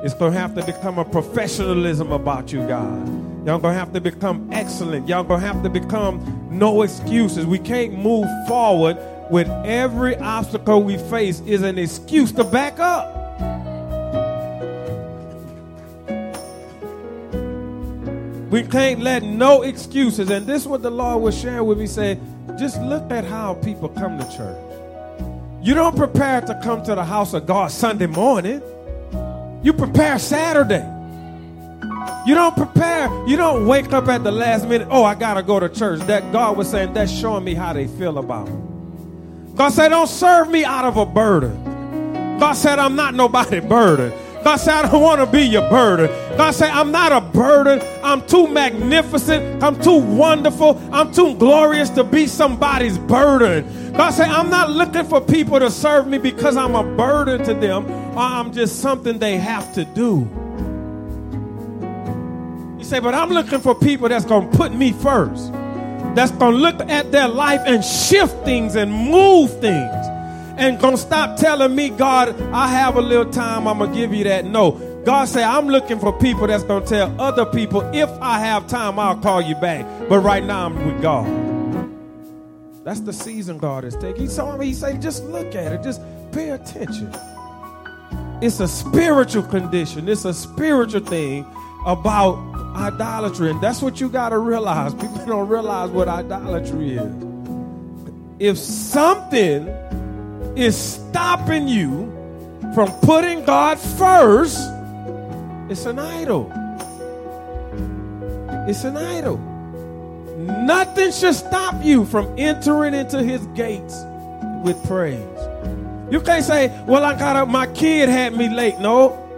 It's going to have to become a professionalism about you, God. Y'all to have to become excellent. Y'all to have to become no excuses. We can't move forward with every obstacle we face is an excuse to back up. We can't let no excuses. And this is what the Lord was sharing with me. Say, just look at how people come to church. You don't prepare to come to the house of God Sunday morning. You prepare Saturday. You don't prepare. You don't wake up at the last minute. Oh, I gotta go to church. That God was saying that's showing me how they feel about it. God said, don't serve me out of a burden. God said, I'm not nobody burden. God said, I don't want to be your burden. God said, I'm not a burden. I'm too magnificent. I'm too wonderful. I'm too glorious to be somebody's burden. God said, I'm not looking for people to serve me because I'm a burden to them or I'm just something they have to do. You say, but I'm looking for people that's going to put me first. That's going to look at their life and shift things and move things and gonna stop telling me, God, I have a little time, I'm gonna give you that. No. God say, I'm looking for people that's gonna tell other people, if I have time, I'll call you back. But right now I'm with God. That's the season God is taking. He saw me, he said, just look at it, just pay attention. It's a spiritual condition, it's a spiritual thing about idolatry. And that's what you gotta realize. People don't realize what idolatry is. If something is stopping you from putting God first, it's an idol. It's an idol. Nothing should stop you from entering into his gates with praise. You can't say, Well, I got up, my kid had me late. No.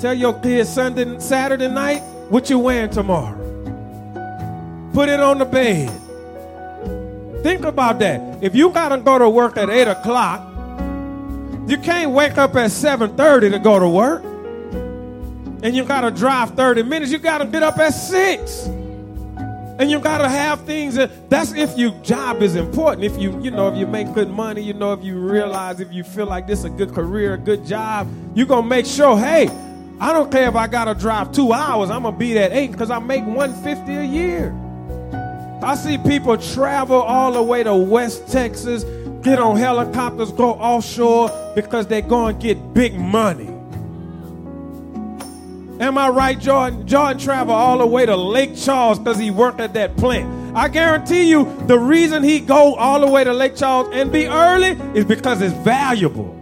Tell your kids Sunday, Saturday night, what you're wearing tomorrow. Put it on the bed. Think about that. If you gotta go to work at 8 o'clock, you can't wake up at 7:30 to go to work. And you gotta drive 30 minutes. You gotta get up at 6 and you gotta have things that, that's if your job is important if you you know if you make good money you know if you realize if you feel like this is a good career a good job you're gonna make sure hey i don't care if i gotta drive two hours i'm gonna be that eight because i make 150 a year i see people travel all the way to west texas get on helicopters go offshore because they're to get big money Am I right, Jordan? Jordan travel all the way to Lake Charles because he worked at that plant. I guarantee you, the reason he go all the way to Lake Charles and be early is because it's valuable.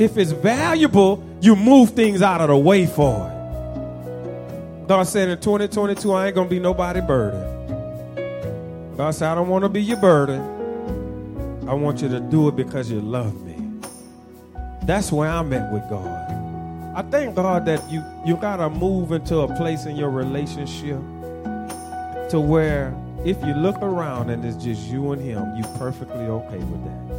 If it's valuable, you move things out of the way for it. God said in 2022, I ain't gonna be nobody burden. God said, I don't want to be your burden. I want you to do it because you love me. That's where I'm at with God. I thank God that you you gotta move into a place in your relationship to where if you look around and it's just you and him, you perfectly okay with that.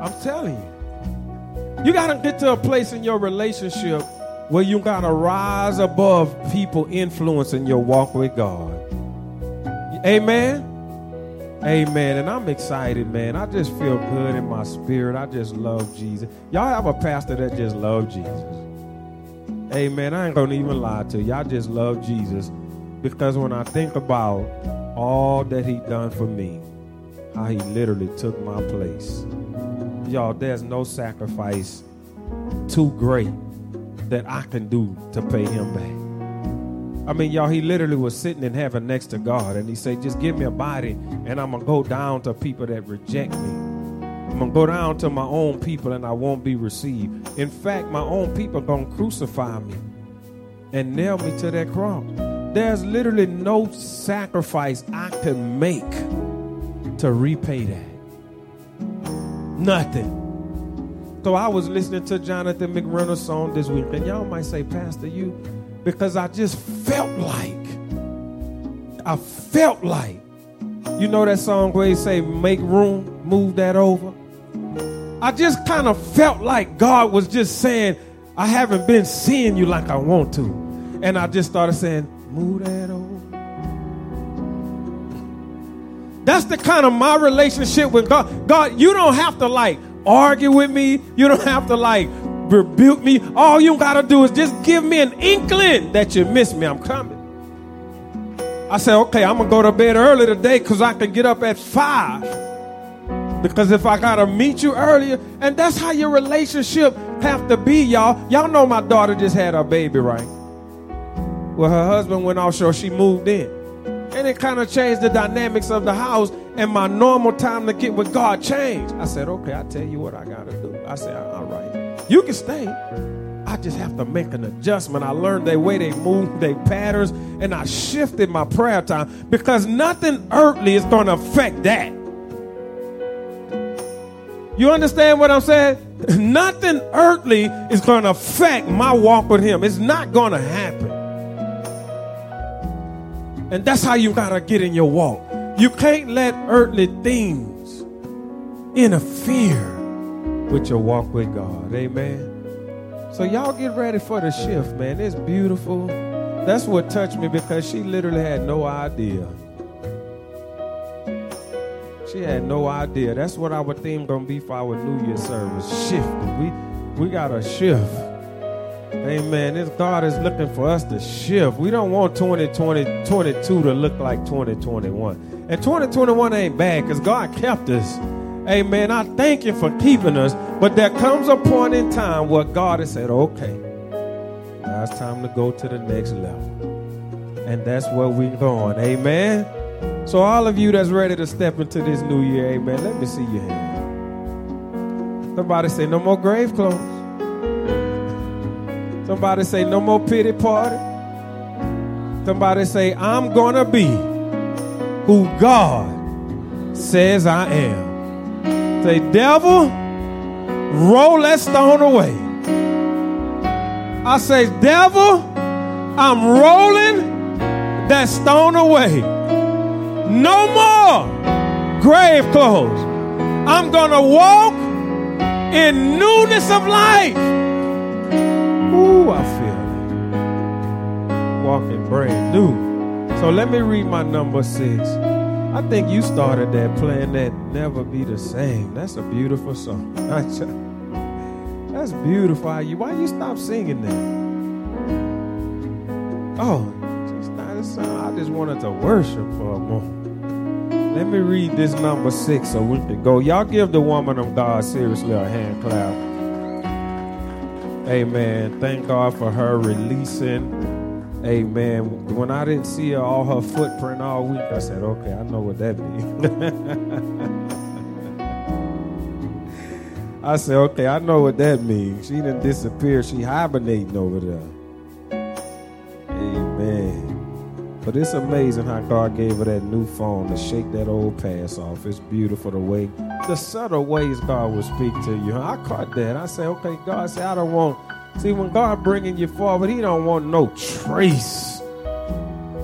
I'm telling you. You gotta get to a place in your relationship where you gotta rise above people influencing your walk with God. Amen. Amen. And I'm excited, man. I just feel good in my spirit. I just love Jesus. Y'all have a pastor that just love Jesus. Amen. I ain't gonna even lie to you. I just love Jesus because when I think about all that he done for me, how he literally took my place. Y'all, there's no sacrifice too great that I can do to pay him back. I mean, y'all, he literally was sitting in heaven next to God, and he said, Just give me a body, and I'm going to go down to people that reject me. I'm going to go down to my own people, and I won't be received. In fact, my own people going to crucify me and nail me to that cross. There's literally no sacrifice I can make to repay that. Nothing. So I was listening to Jonathan McReynolds' song this week, and y'all might say, Pastor, you because I just felt like, I felt like, you know that song where he say, make room, move that over? I just kind of felt like God was just saying, I haven't been seeing you like I want to. And I just started saying, move that over. That's the kind of my relationship with God. God, you don't have to like argue with me. You don't have to like rebuke me. All you got to do is just give me an inkling that you miss me. I'm coming. I said, okay, I'm going to go to bed early today because I can get up at 5. Because if I got to meet you earlier, and that's how your relationship have to be, y'all. Y'all know my daughter just had her baby, right? Well, her husband went offshore. She moved in. And it kind of changed the dynamics of the house, and my normal time to get with God changed. I said, okay, I tell you what I got to do. I said, uh, all right. You can stay. I just have to make an adjustment. I learned the way they move, their patterns, and I shifted my prayer time because nothing earthly is going to affect that. You understand what I'm saying? (laughs) Nothing earthly is going to affect my walk with Him. It's not going to happen. And that's how you got to get in your walk. You can't let earthly things interfere with your walk with God. Amen. So y'all get ready for the shift, man. It's beautiful. That's what touched me because she literally had no idea. She had no idea. That's what our theme gonna be for our New Year service. Shift. We we got a shift. Amen. This God is looking for us to shift. We don't want 2020, 22 to look like 2021. And 2021 ain't bad because God kept us. Amen. I thank you for keeping us. But there comes a point in time where God has said, okay, now it's time to go to the next level. And that's where we're going. Amen. So, all of you that's ready to step into this new year, amen, let me see your hand. Somebody say, no more grave clothes. Somebody say, no more pity party. Somebody say, I'm going to be who God says I am. Say, devil, roll that stone away. I say, devil, I'm rolling that stone away. No more grave clothes. I'm going to walk in newness of life. Brand new. So let me read my number six. I think you started that playing that Never Be the Same. That's a beautiful song. (laughs) That's beautiful. You Why you stop singing that? Oh, just not a song. I just wanted to worship for a moment. Let me read this number six so we can go. Y'all give the woman of God seriously a hand clap. Amen. Thank God for her releasing. Amen. When I didn't see her, all her footprint all week, I said, okay, I know what that means. (laughs) I said, okay, I know what that means. She didn't disappear. She hibernating over there. Amen. But it's amazing how God gave her that new phone to shake that old past off. It's beautiful the way, the subtle ways God will speak to you. I caught that. I said, okay, God said, I don't want. See, when God bringing you forward, He don't want no trace.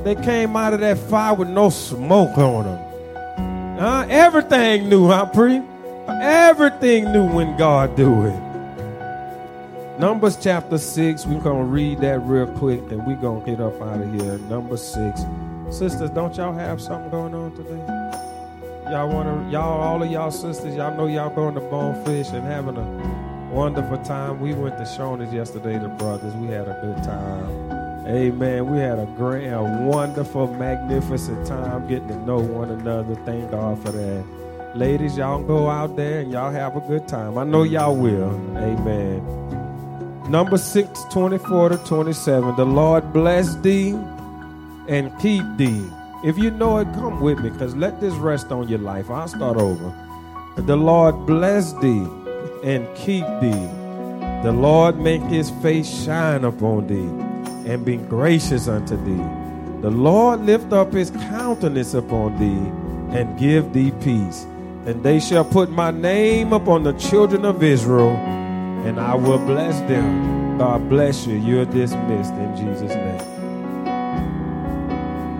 They came out of that fire with no smoke on them. Uh, everything new, huh, Pre? Everything new when God do it. Numbers chapter 6, we're going to read that real quick and we're going to get up out of here. Number 6. Sisters, don't y'all have something going on today? Y'all want to, y'all, all of y'all sisters, y'all know y'all going to Bonefish and having a wonderful time. We went to Shoney's yesterday, the brothers. We had a good time. Amen. We had a great, a wonderful, magnificent time getting to know one another. Thank God for that. Ladies, y'all go out there and y'all have a good time. I know y'all will. Amen. Number 6, 24 to 27. The Lord bless thee and keep thee. If you know it, come with me because let this rest on your life. I'll start over. The Lord bless thee and keep thee. The Lord make his face shine upon thee and be gracious unto thee. The Lord lift up his countenance upon thee and give thee peace. And they shall put my name upon the children of Israel and I will bless them. God bless you. You're dismissed in Jesus' name.